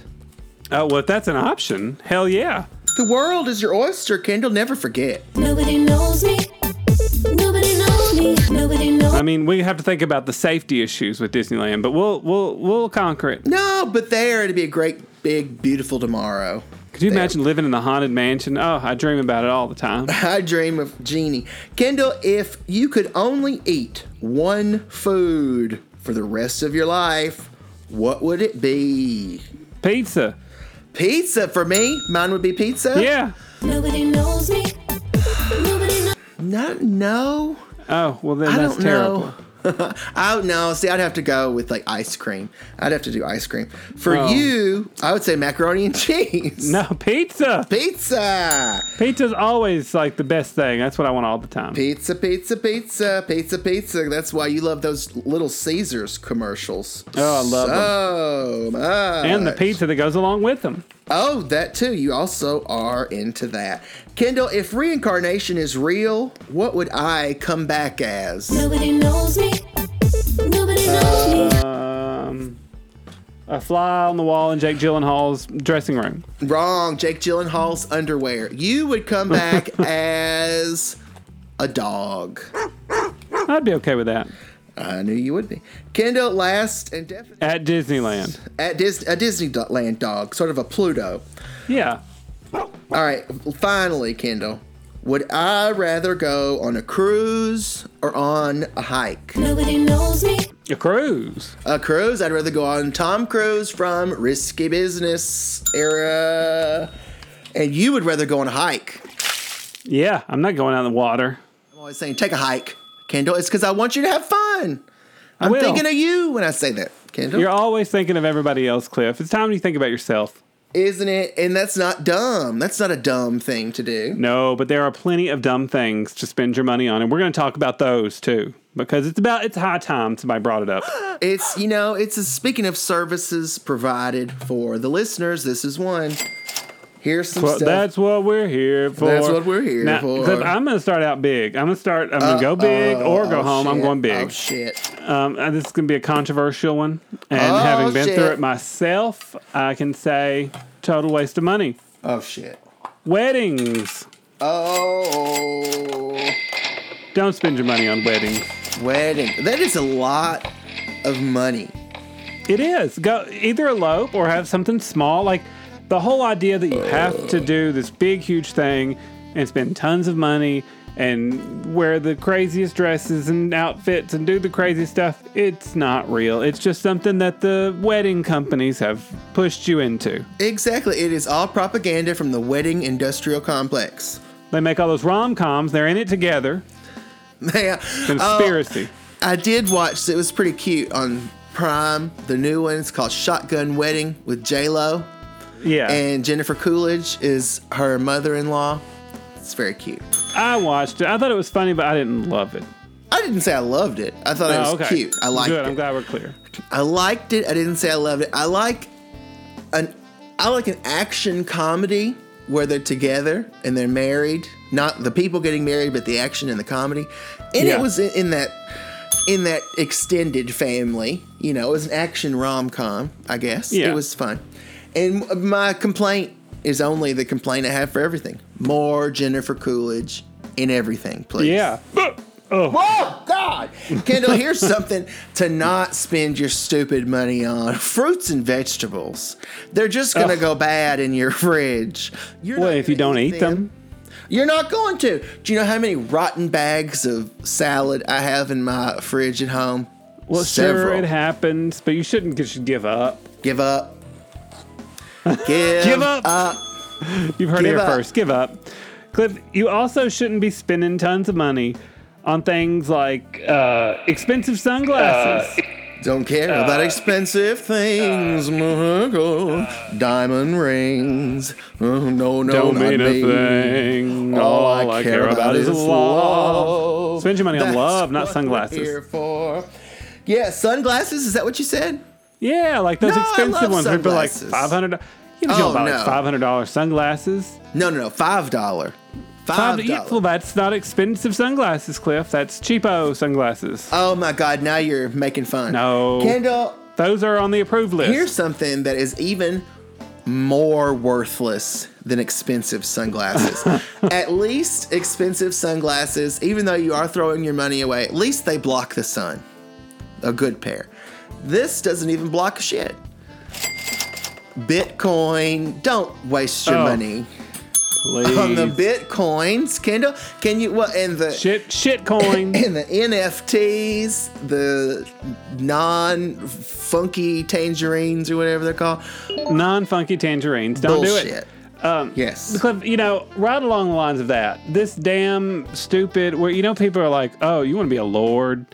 Oh, well, if that's an option, hell yeah. The world is your oyster, Kendall. Never forget. Nobody knows me. Nobody knows me. Nobody knows me. I mean, we have to think about the safety issues with Disneyland, but we'll we'll we'll conquer it. No, but there it'd be a great, big, beautiful tomorrow. Could you There. imagine living in the haunted mansion? Oh, I dream about it all the time. I dream of Genie. Kendall, if you could only eat one food for the rest of your life, what would it be? Pizza. Pizza for me. Mine would be pizza. Yeah. Nobody knows me. Nobody knows. No, no. Oh, well then I that's don't terrible. know. I don't know. See, I'd have to go with like ice cream. I'd have to do ice cream. For Oh. you, I would say macaroni and cheese. No, pizza. Pizza. Pizza's always like the best thing. That's what I want all the time. Pizza, pizza, pizza, pizza, pizza. That's why you love those little Caesars commercials. Oh, I love them. much. And the pizza that goes along with them. Oh, that too. You also are into that. Kendall, if reincarnation is real, what would I come back as? Nobody knows me. Nobody knows me. Um, a fly on the wall in Jake Gyllenhaal's dressing room. Wrong. Jake Gyllenhaal's underwear. You would come back as a dog. I'd be okay with that. I knew you would be. Kendall, last and definitely At Disneyland. at Dis- a Disneyland dog, sort of a Pluto. Yeah. All right, finally, Kendall. Would I rather go on a cruise or on a hike? Nobody knows me. A cruise. A cruise, I'd rather go on Tom Cruise from Risky Business era. And you would rather go on a hike. Yeah, I'm not going out in the water. I'm always saying, take a hike, Kendall. It's because I want you to have fun. I'm will. thinking of you when I say that, Kendall. You're always thinking of everybody else, Cliff. It's time you think about yourself. Isn't it? And that's not dumb. That's not a dumb thing to do. No, but there are plenty of dumb things to spend your money on, and we're going to talk about those too because it's about it's high time somebody brought it up. It's, you know, it's a, speaking of services provided for the listeners, this is one. Here's some Well, stuff. that's what we're here for. That's what we're here now, for. Cliff, I'm going to start out big. I'm going to start. I'm going to go big or go oh, home. I'm going big. Oh, shit. Um, and this is going to be a controversial one. And Oh, having been through it myself, I can say total waste of money. Oh, shit. Weddings. Oh, Don't spend your money on weddings. wedding. That is a lot of money. It is. Go either elope or have something small. Like the whole idea that you have to do this big, huge thing and spend tons of money and wear the craziest dresses and outfits and do the crazy stuff. It's not real. It's just something that the wedding companies have pushed you into. Exactly. It is all propaganda from the wedding industrial complex. They make all those rom coms. They're in it together. Yeah. Conspiracy. Oh, I did watch. It was pretty cute on Prime. The new one. It's called Shotgun Wedding with J Lo, yeah. and Jennifer Coolidge is her mother-in-law. It's very cute. I watched it. I thought it was funny, but I didn't love it. I didn't say I loved it. I thought it oh, was Oh, okay. cute. I liked Good. it. I'm glad we're clear. I liked it. I didn't say I loved it. I like an I like an action comedy where they're together and they're married. Not the people getting married, but the action and the comedy. And Yeah. it was in, in that in that extended family. You know, it was an action rom com. I guess Yeah. it was fun. And my complaint is only the complaint I have for everything: more Jennifer Coolidge in everything, please. Yeah. Oh. oh God, Kendall, here's something to not spend your stupid money on: fruits and vegetables. They're just gonna Ugh. go bad in your fridge. You're Well, if you don't eat them. You're not going to. Do you know how many rotten bags of salad I have in my fridge at home? Well, sure, it happens, but you shouldn't just give up. Give up. Give, Give up. up. You've heard Give it here up. first. Give up. Cliff, you also shouldn't be spending tons of money on things like uh, expensive sunglasses. Don't care about expensive things. Uh, Diamond rings. Uh, no, no, Don't not mean a me. thing. All I care about is love. Spend your money on That's love, not what we're sunglasses. Here for. Yeah, sunglasses. Is that what you said? Yeah, like those No, I expensive love ones. People like sunglasses. five hundred. You know Oh, about no. like five hundred dollars sunglasses. No, no, no. Five dollar. Five Five. yeah, dollar. well, that's not expensive sunglasses, Cliff. That's cheapo sunglasses. Oh my God! Now you're making fun. No, Kendall, those are on the approved list. Here's something that is even more worthless than expensive sunglasses. at least expensive sunglasses, even though you are throwing your money away, at least they block the sun. A good pair. This doesn't even block a shit. Bitcoin, don't waste your Oh, money Please. on the bitcoins. Kendall, can you well and the shit shit coin and the NFTs, the non funky tangerines or whatever they're called. non-funky tangerines. Don't do it. Um, yes. Cliff, you know, right along the lines of that, this damn stupid, where, you know, people are like, oh, you want to be a lord?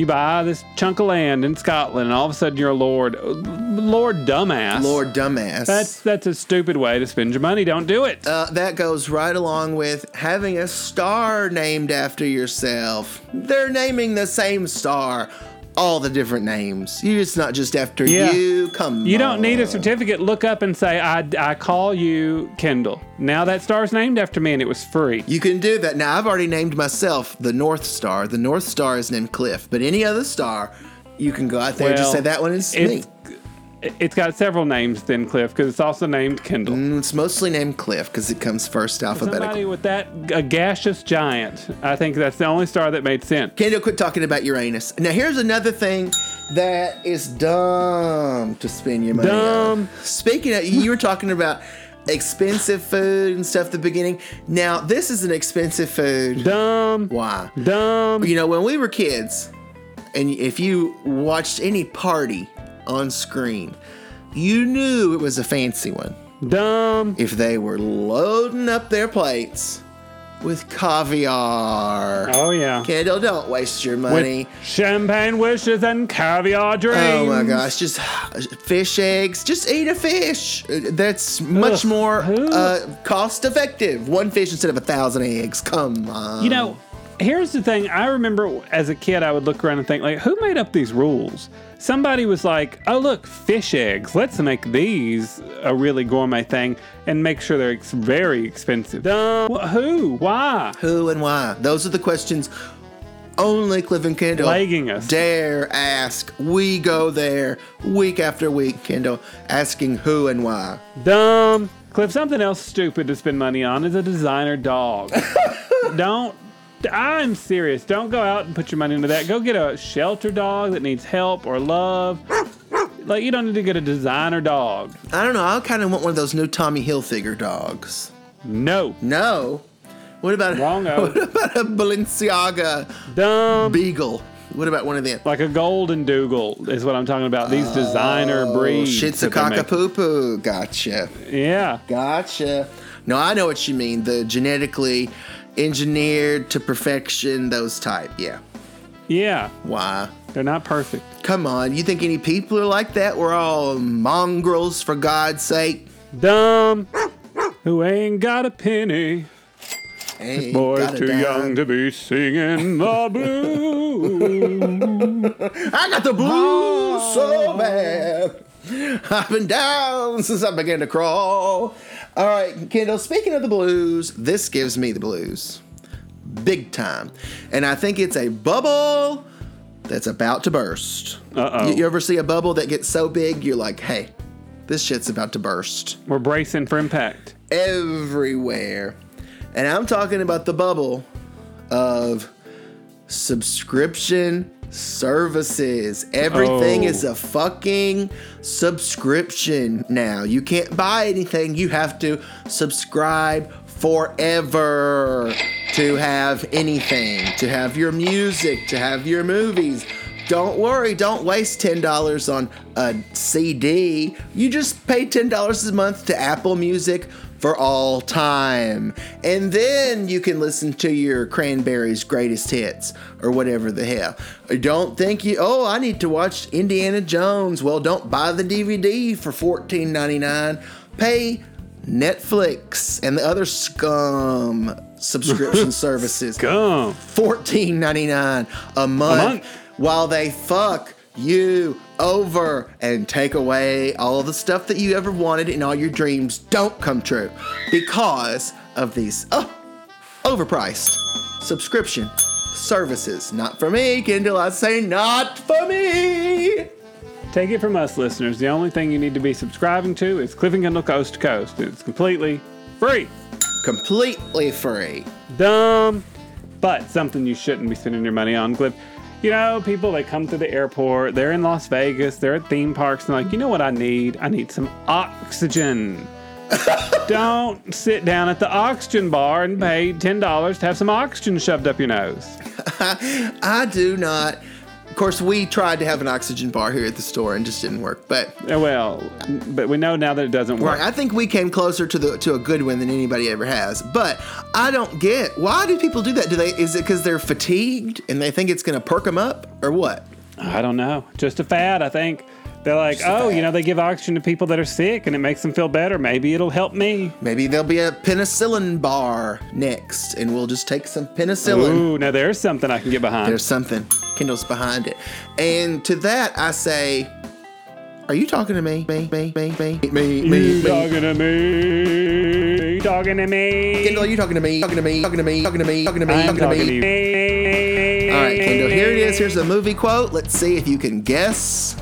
You buy this chunk of land in Scotland, and all of a sudden you're a lord. Lord dumbass. Lord dumbass. That's that's a stupid way to spend your money. Don't do it. Uh, that goes right along with having a star named after yourself. They're naming the same star, all the different names. You it's not just after Yeah. you. Come You don't need a certificate. Look up and say, I, I call you Kendall. Now that star's named after me and it was free. You can do that. Now, I've already named myself the North Star. The North Star is named Cliff, but any other star, you can go out there and just say that one is me. It's, got several names then, Cliff, because it's also named Kendall. Mm, It's mostly named Cliff because it comes first alphabetically. Somebody with that a gaseous giant. I think that's the only star that made sense. Kendall, quit talking about Uranus. Now, here's another thing that is dumb to spend your money Dumb. on. Speaking of, you were talking about expensive food and stuff at the beginning. Now, this is an expensive food. Dumb. Why? Dumb. You know, when we were kids, and if you watched any party on screen, you knew it was a fancy one. Dumb. If they were loading up their plates with caviar. Oh yeah. Kendall, don't waste your money. With champagne wishes and caviar dreams. Oh my gosh, just fish eggs. Just eat a fish. That's much Ugh, more uh, cost effective. One fish instead of a thousand eggs. Come on. You know, here's the thing. I remember as a kid, I would look around and think, like, who made up these rules? Somebody was like, oh, look, fish eggs. Let's make these a really gourmet thing and make sure they're ex- very expensive. Dumb. Wh- Who? Why? Who and why? Those are the questions only Cliff and Kendall Plaguing us. dare ask. We go there week after week, Kendall, asking who and why. Dumb. Cliff, something else stupid to spend money on is a designer dog. Don't. I'm serious. Don't go out and put your money into that. Go get a shelter dog that needs help or love. Like, you don't need to get a designer dog. I don't know. I kind of want one of those new Tommy Hilfiger dogs. No. No. What about Wrong-o. What about a Balenciaga Dumb. Beagle? What about one of them? Like a golden Dougal is what I'm talking about. These designer oh, breeds. Shit's a cockapoo Gotcha. Yeah. Gotcha. No, I know what you mean. The genetically engineered to perfection, those type. Yeah. Yeah. Why? They're not perfect. Come on. You think any people are like that? We're all mongrels, for God's sake. Dumb. Who ain't got a penny? Ain't Boy's got a too dime. young to be singing the blues. I got the blues so ah. bad. I've been down since I began to crawl. All right, Kendall, speaking of the blues, this gives me the blues. Big time. And I think it's a bubble that's about to burst. Uh-oh. You, you ever see a bubble that gets so big, you're like, hey, this shit's about to burst We're bracing for impact. everywhere. And I'm talking about the bubble of subscription services. Everything Oh. is a oh. fucking subscription now. You can't buy anything, you have to subscribe forever to have anything, to have your music, to have your movies. Don't worry, don't waste $10 on a CD. You just pay $10 a month to Apple Music for all time. And then you can listen to your Cranberries greatest hits or whatever the hell. Don't think you, oh, I need to watch Indiana Jones. Well, don't buy the DVD for $14.99. Pay Netflix and the other scum subscription services. Scum. $14.99 a month, month? while they fuck you over and take away all the stuff that you ever wanted and all your dreams don't come true because of these oh, overpriced subscription services. Not for me, Kendall. I say not for me. Take it from us, listeners. The only thing you need to be subscribing to is Cliff and Kendall Coast to Coast. It's completely free. Completely free. Dumb, but something you shouldn't be spending your money on, Cliff. You know, people they come to the airport, they're in Las Vegas, they're at theme parks, and like, you know what I need? I need some oxygen. Don't sit down at the oxygen bar and pay ten dollars to have some oxygen shoved up your nose. I do not. Of course, we tried to have an oxygen bar here at the store and just didn't work. But Well, but we know now that it doesn't work. Right, I think we came closer to the to a good one than anybody ever has. But I don't get why do people do that? Do they is it because they're fatigued and they think it's going to perk them up or what? I don't know. Just a fad, I think. They're like, oh, you know, they give oxygen to people that are sick and it makes them feel better. Maybe it'll help me. Maybe there'll be a penicillin bar next, and we'll just take some penicillin. Ooh, now there's something I can get behind. There's something. Kendall's behind it, and to that I say, are you talking to me? Me, me, me, me, me, me, You me. talking to me? You talking to me? Kendall, are you talking to me? Talking to me? Talking to me? Talking to me? Talking to me? Talking to talking to me? you. All right, Kendall, here it is. Here's a movie quote. Let's see if you can guess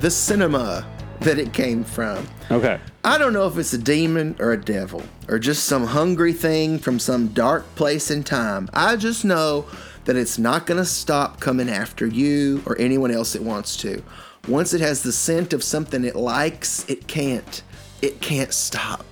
the cinema that it came from. Okay. I don't know if it's a demon or a devil or just some hungry thing from some dark place in time. I just know that it's not going to stop coming after you or anyone else it wants to. Once it has the scent of something it likes, it can't. It can't stop.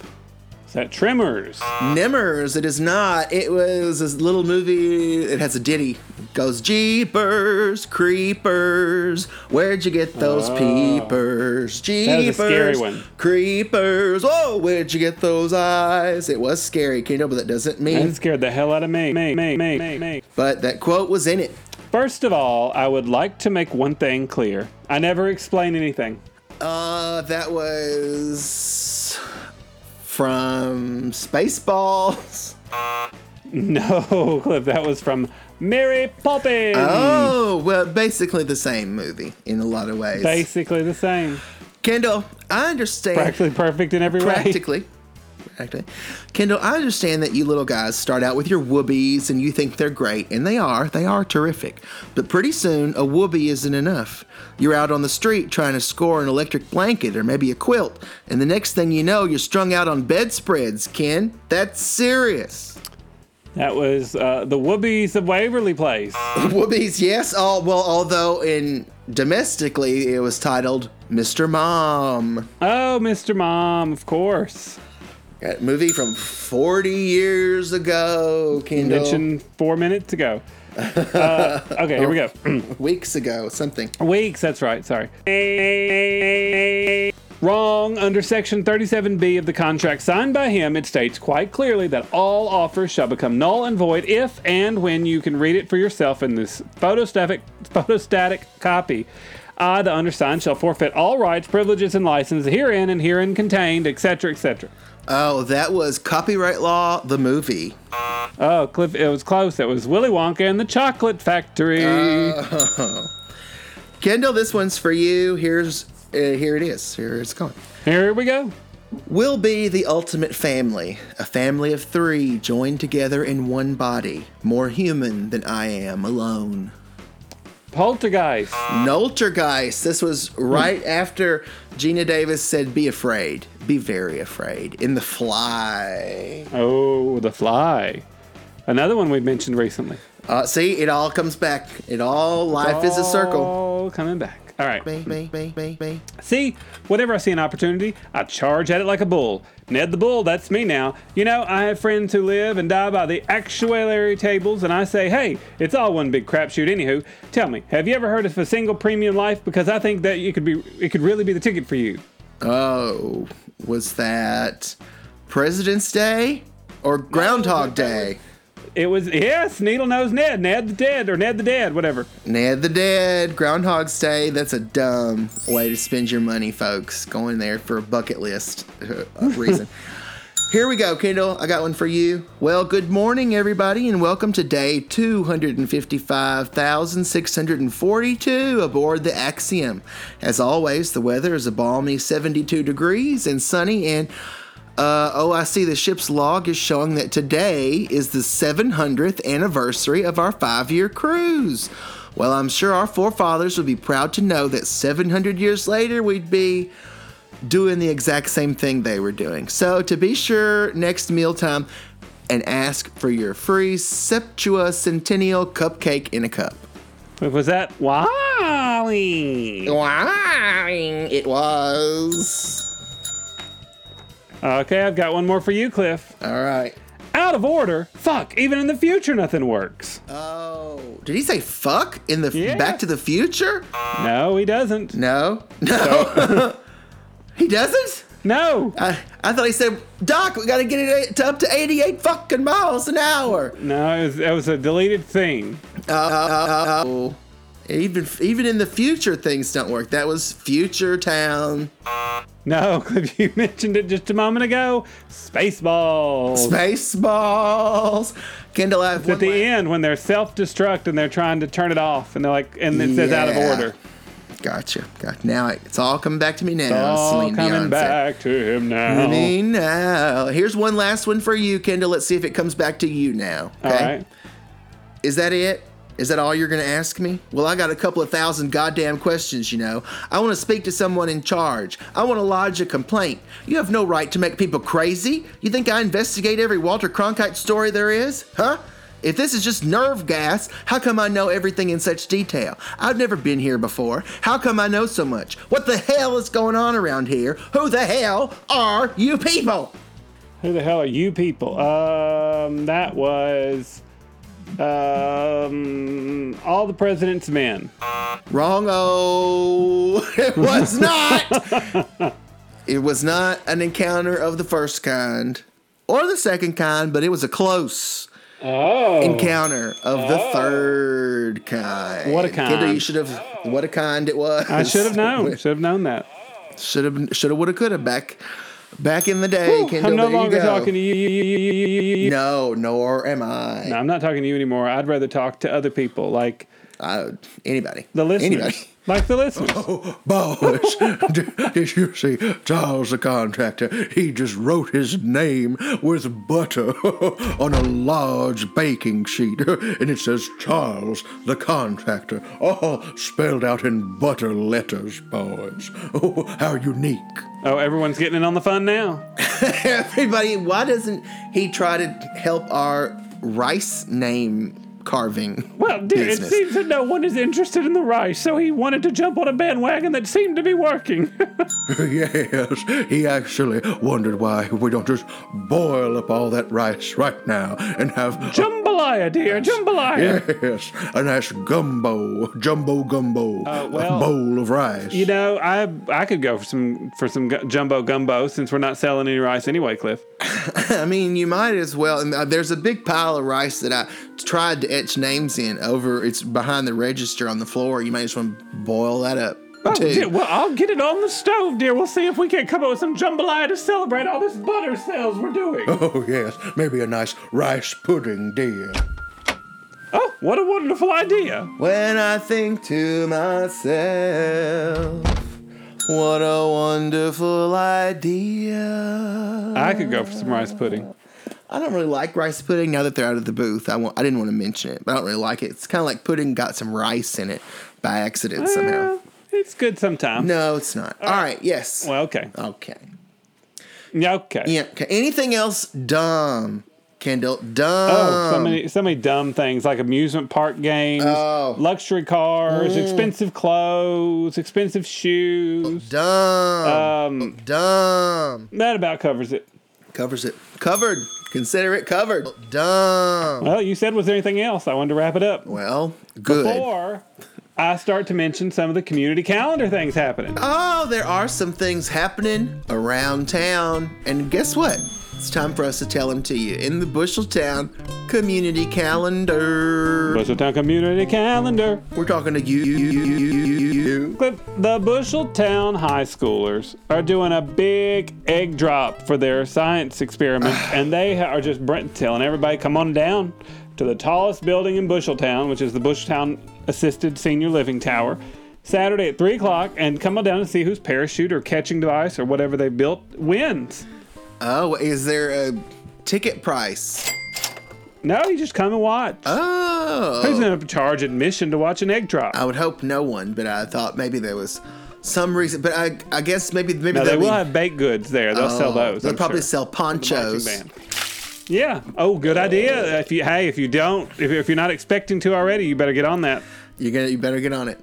That Tremors? Nimmers, it is not. It was this little movie. It has a ditty. It goes Jeepers, creepers. Where'd you get those Oh. peepers? Jeepers, That a scary one. creepers. Oh, where'd you get those eyes? It was scary, Kendall, but that doesn't mean. That scared the hell out of me. Me, me, me, me, me. But that quote was in it. First of all, I would like to make one thing clear. I never explain anything. Uh, that was from Spaceballs. No, Cliff, that was from Mary Poppins. Oh, well, basically the same movie in a lot of ways. Basically the same. Kendall, I understand. Practically perfect in every way. Practically. Practically. Kendall, I understand that you little guys start out with your whoobies and you think they're great, and they are. They are terrific. But pretty soon, a whoopee isn't enough. You're out on the street trying to score an electric blanket or maybe a quilt, and the next thing you know, you're strung out on bedspreads, Ken. That's serious. That was uh, the Whoobies of Waverly Place. Whoobies, yes. Oh, well, although in domestically it was titled Mr. Mom. Oh, Mr. Mom, of course. That movie from 40 years ago, Kendall. Mentioned four minutes ago. Uh, okay, here we go. Weeks ago, something. Weeks, that's right, sorry. Wrong. Under Section 37B of the contract signed by him, it states quite clearly that all offers shall become null and void if and when you can read it for yourself in this photostatic, photostatic copy. I, the undersigned, shall forfeit all rights, privileges, and licenses herein and herein contained, etc., etc. Oh, that was Copyright Law, the movie. Oh, Cliff, it was close. It was Willy Wonka and the Chocolate Factory. Oh. Kendall, this one's for you. Here's uh, here it is. Here it's going. Here we go. We'll be the ultimate family, a family of three joined together in one body, more human than I am alone. Poltergeist. Noltergeist. This was right after Geena Davis said, Be afraid. Be very afraid. In The Fly. Oh, The Fly. Another one we've mentioned recently. Uh, see, it all comes back. It all, life is a circle. All coming back. All right. Bang, bang, bang, bang, bang. See, whenever I see an opportunity, I charge at it like a bull. Ned the Bull, that's me now. You know, I have friends who live and die by the actuary tables, and I say, hey, it's all one big crapshoot. Anywho, tell me, have you ever heard of a single premium life? Because I think that it could be, it could really be the ticket for you. Oh, was that President's Day or Groundhog Day? It was yes, Needle Nose Ned, Ned the Dead, or Ned the Dead, whatever. Ned the Dead, Groundhog's Day. That's a dumb way to spend your money, folks. Going there for a bucket list uh, reason. Here we go, Kendall. I got one for you. Well, good morning, everybody, and welcome to day 255,642 aboard the Axiom. As always, the weather is a balmy 72 degrees and sunny, and uh, oh, I see the ship's log is showing that today is the 700th anniversary of our five year cruise. Well, I'm sure our forefathers would be proud to know that 700 years later we'd be doing the exact same thing they were doing. So, to be sure, next mealtime, and ask for your free Septua Centennial cupcake in a cup. What was that WALL-E? Wow, it was. Okay, I've got one more for you, Cliff. All right. Out of order. Fuck. Even in the future, nothing works. Oh, did he say fuck in the Yeah. Back to the Future? No, he doesn't. No, no, he doesn't. No. I, I thought he said, Doc, we got to get it to up to 88 fucking miles an hour. No, it was, that was a deleted thing. Uh, uh, uh, even even in the future, things don't work. That was Future Town. No, you mentioned it just a moment ago. Spaceballs. Spaceballs. Kendall, I have one at the end when they're self-destruct and they're trying to turn it off, and they're like, and it says out of order. Gotcha. Got now. It's all coming back to me now. It's All Celine coming said. back to him now. Me now. Here's one last one for you, Kendall. Let's see if it comes back to you now. All Okay. right. Is that it? Is that all you're going to ask me? Well, I got a couple of thousand goddamn questions, you know. I want to speak to someone in charge. I want to lodge a complaint. You have no right to make people crazy. You think I investigate every Walter Cronkite story there is? Huh? If this is just nerve gas, how come I know everything in such detail? I've never been here before. How come I know so much? What the hell is going on around here? Who the hell are you people? Who the hell are you people? Um, that was um all the president's men. Wrong. Oh, it was not. it was not an encounter of the first kind or the second kind, but it was a close Oh. encounter of the third kind. What a kind. you should have. What a kind it was. I should have known. Should have known that. Should have. Should have. Would have. Could have. Back. Back in the day, Whew, Kendall. I'm no longer talking to you. No, nor am I. No, I'm not talking to you anymore. I'd rather talk to other people, like Uh, anybody. the listeners. Anybody. Like the listeners. Oh, boys, did, did you see Charles the contractor? He just wrote his name with butter on a large baking sheet, and it says Charles the contractor, all spelled out in butter letters, boys. Oh, how unique! Oh, everyone's getting in on the fun now. Everybody, why doesn't he try to help our rice name carving? Well, dear, business? it seems that no one is interested in the rice, so he wanted to jump on a bandwagon that seemed to be working. yes, he actually wondered why we don't just boil up all that rice right now and have jambalaya, dear, jambalaya. Yes, a nice gumbo, jumbo gumbo, Uh, well, a bowl of rice. You know, I I could go for some for some gu- jumbo gumbo since we're not selling any rice anyway, Cliff. I mean, you might as well. and, uh, There's a big pile of rice that I tried to names in over. It's behind the register on the floor. You might just want to boil that up. Oh, too. dear, well, I'll get it on the stove, dear. We'll see if we can't come up with some jambalaya to celebrate all this butter sales we're doing. Oh yes, maybe a nice rice pudding, dear. Oh, what a wonderful idea! When I think to myself, What a wonderful idea. I could go for some rice pudding. I don't really like rice pudding now that they're out of the booth. I, want, I didn't want to mention it, but I don't really like it. It's kind of like pudding got some rice in it by accident somehow. Eh, it's good sometimes. No, it's not. All right, yes. Well, okay. Okay. Yeah, okay. Yeah. Okay. Anything else dumb, Kendall? Dumb. Oh, so many, so many dumb things like amusement park games, Oh. luxury cars, Mm. expensive clothes, expensive shoes. Dumb. Um, dumb. That about covers it. Covers it. Covered. Consider it covered. Dumb. Well, you said was there anything else? I wanted to wrap it up. Well, good. Before I start to mention some of the community calendar things happening. Oh, there are some things happening around town. And guess what? It's time for us to tell them to you in the Busheltown Community Calendar. Busheltown Community Calendar. We're talking to you. you, you, you, Cliff, the Busheltown high schoolers are doing a big egg drop for their science experiment, and they are just telling everybody, come on down to the tallest building in Busheltown, which is the Busheltown Assisted Senior Living Tower, Saturday at 3 o'clock, and come on down and see whose parachute or catching device or whatever they built wins. Oh, is there a ticket price? No, you just come and watch. Oh. Who's going to charge admission to watch an egg drop? I would hope no one, but I thought maybe there was some reason. But I, I guess maybe maybe No, they they'll be- have baked goods there. They'll sell Oh, those. They'll I'm probably sure. sell ponchos. Yeah. Oh, good idea. If you hey, if you don't, if, if you're not expecting to already, you better get on that. You're gonna, you better get on it.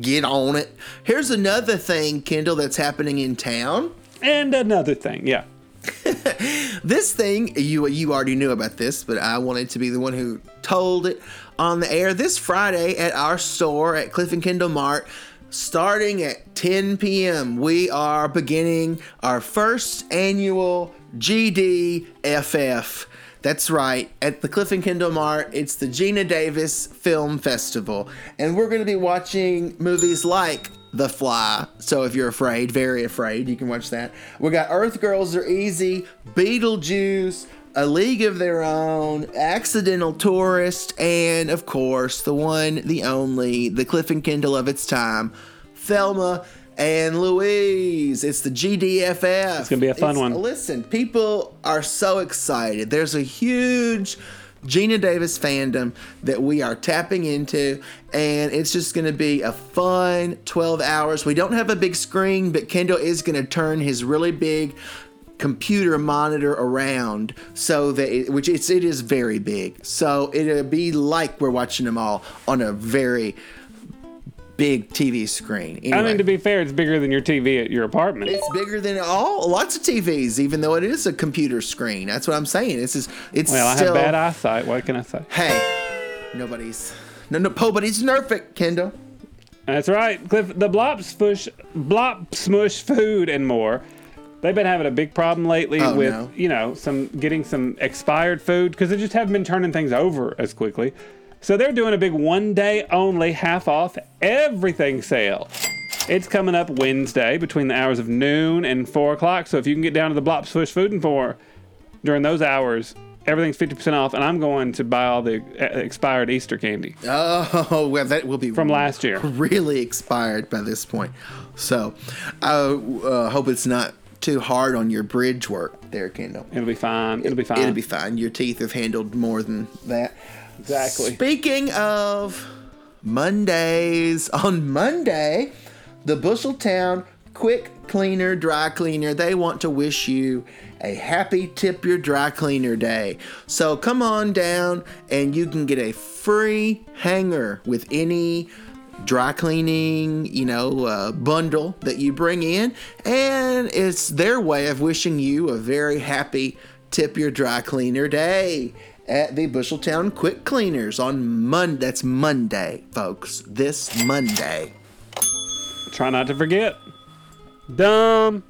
Get on it. Here's another thing, Kendall, that's happening in town. And another thing, yeah. This thing you you already knew about this, but I wanted to be the one who told it on the air this Friday at our store at Cliff and Kendall Mart. Starting at 10 p.m., we are beginning our first annual GDFF. That's right, at the Cliff and Kendall Mart, it's the Geena Davis Film Festival. And we're going to be watching movies like The Fly. So if you're afraid, very afraid, you can watch that. We got Earth Girls Are Easy, Beetlejuice, A League of Their Own, Accidental Tourist, and of course, the one, the only, the Cliff and Kendall of its time, Thelma and Louise. It's the GDFF. It's gonna be a fun It's- one. Listen, people are so excited. There's a huge Geena Davis fandom that we are tapping into, and it's just going to be a fun 12 hours. We don't have a big screen, but Kendall is going to turn his really big computer monitor around so that it, which it's it is very big so it'll be like we're watching them all on a very big tv screen I mean, to be fair, it's bigger than your TV at your apartment. It's bigger than all lots of TVs, even though it is a computer screen. That's what I'm saying. It's just it's well, I have bad eyesight. What can I say? hey, nobody's no no nobody's nerfing Kendall. That's right, Cliff. The Blop Smush, Blop Smush Food and more. They've been having a big problem lately Oh, with no. you know some getting some expired food because they just haven't been turning things over as quickly. So they're doing a big one day only half off everything sale. It's coming up Wednesday between the hours of noon and four o'clock. So if you can get down to the Blop Smush Food and More during those hours, everything's fifty percent off, and I'm going to buy all the uh, expired Easter candy Oh well, that will be from last year. really expired by this point. So I uh, hope it's not too hard on your bridge work there, Kendall. It'll be fine. It'll be fine. It'll be fine. Your teeth have handled more than that. Exactly. Speaking of Mondays, on Monday, the Busheltown Quick Cleaner Dry Cleaner, they want to wish you a happy Tip Your Dry Cleaner Day. So come on down and you can get a free hanger with any dry cleaning, you know, uh, bundle that you bring in. And it's their way of wishing you a very happy Tip Your Dry Cleaner Day at the Busheltown Quick Cleaners on Monday. That's Monday, folks. This Monday. Try not to forget. Dumb.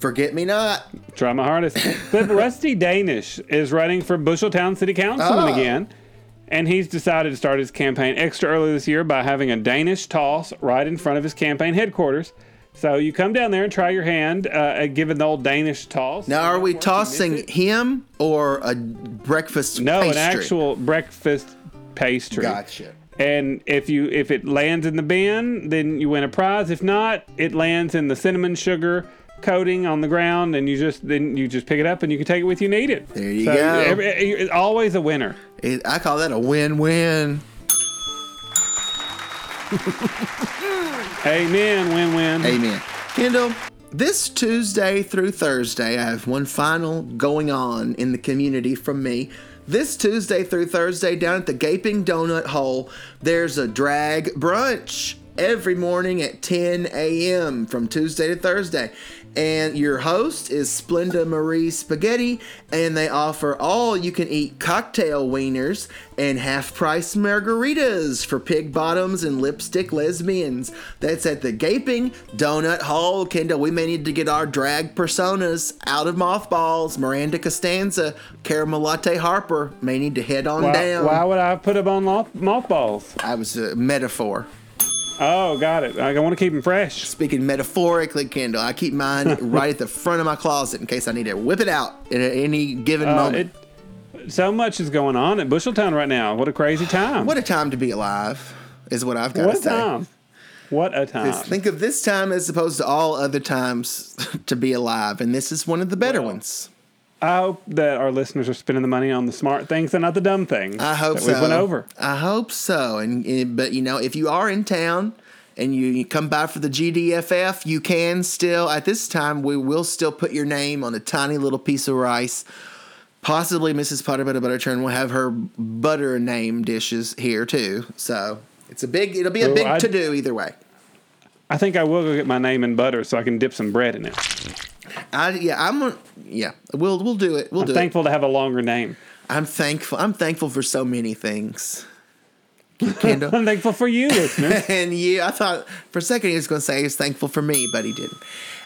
Forget me not. Try my hardest. but Rusty Danish is running for Busheltown City Councilman Oh. again. And he's decided to start his campaign extra early this year by having a Danish toss right in front of his campaign headquarters. So you come down there and try your hand uh, at giving the old Danish toss. Now, are we tossing him or a breakfast pastry? No, pastry? an actual breakfast pastry. Gotcha. And if you if it lands in the bin, then you win a prize. If not, it lands in the cinnamon sugar coating on the ground, and you just then you just pick it up and you can take it with you and eat it. There you So go. every- it's always a winner. It, I call that a win-win. Amen. Win win. Amen. Kendall, this Tuesday through Thursday, I have one final going on in the community from me. This Tuesday through Thursday, down at the Gaping Donut Hole, there's a drag brunch every morning at 10 a.m. from Tuesday to Thursday. And your host is Splenda Marie Spaghetti, and they offer all you can eat cocktail wieners and half price margaritas for pig bottoms and lipstick lesbians. That's at the Gaping Donut Hole. Kendall, we may need to get our drag personas out of mothballs. Miranda Costanza, Caramel Latte Harper may need to head on Why, down. why would I put them on moth- mothballs? I was a metaphor. Oh, got it. I want to keep them fresh. Speaking metaphorically, Kendall, I keep mine right at the front of my closet in case I need to whip it out at any given Uh, moment. it, so much is going on at Busheltown right now. What a crazy time. what a time to be alive, is what I've got What to a say. time. What a time. Think of this time as opposed to all other times to be alive, and this is one of the better ones. I hope that our listeners are spending the money on the smart things and not the dumb things. I hope that so. We went over. I hope so. And, and- but you know, if you are in town and you, you come by for the GDFF, you can still at this time we will still put your name on a tiny little piece of rice. Possibly Mrs. Potter Butter Butter Churn will have her butter name dishes here too. So it's a big. It'll be a Oh, big to do either way. I think I will go get my name in butter so I can dip some bread in it. I yeah. I'm. Yeah. We'll we'll do it. We'll do it. I'm do thankful to have a longer name. I'm thankful. I'm thankful for so many things. Kendall. I'm thankful for you, listeners. and you, I thought for a second he was going to say he was thankful for me, but he didn't.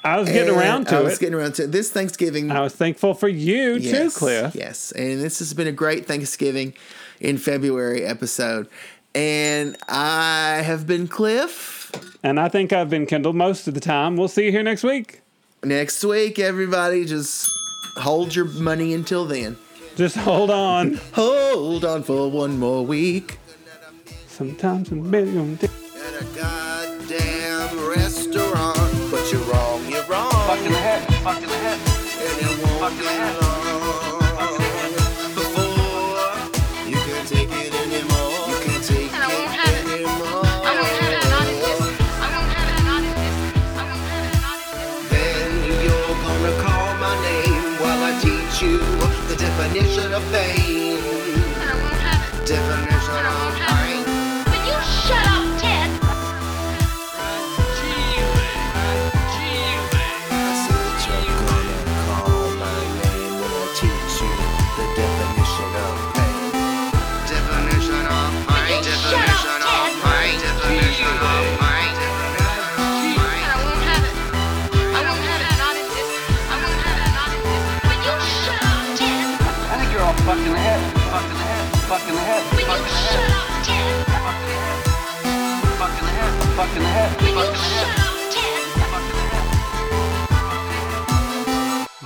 I was getting And around to I was it. getting around to it. This Thanksgiving. I was thankful for you too, Cliff. Yes, and this has been a great Thanksgiving in February episode. And I have been Cliff. And I think I've been Kendall most of the time. We'll see you here next week. Next week, everybody, just hold your money until then. Just hold on. Hold on for one more week. Sometimes a million. di- At a goddamn restaurant, but you're wrong. You're wrong. Fuck in the head. Fuck in the head. And it won't Fuck in the be head. The head.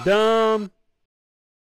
Dumb.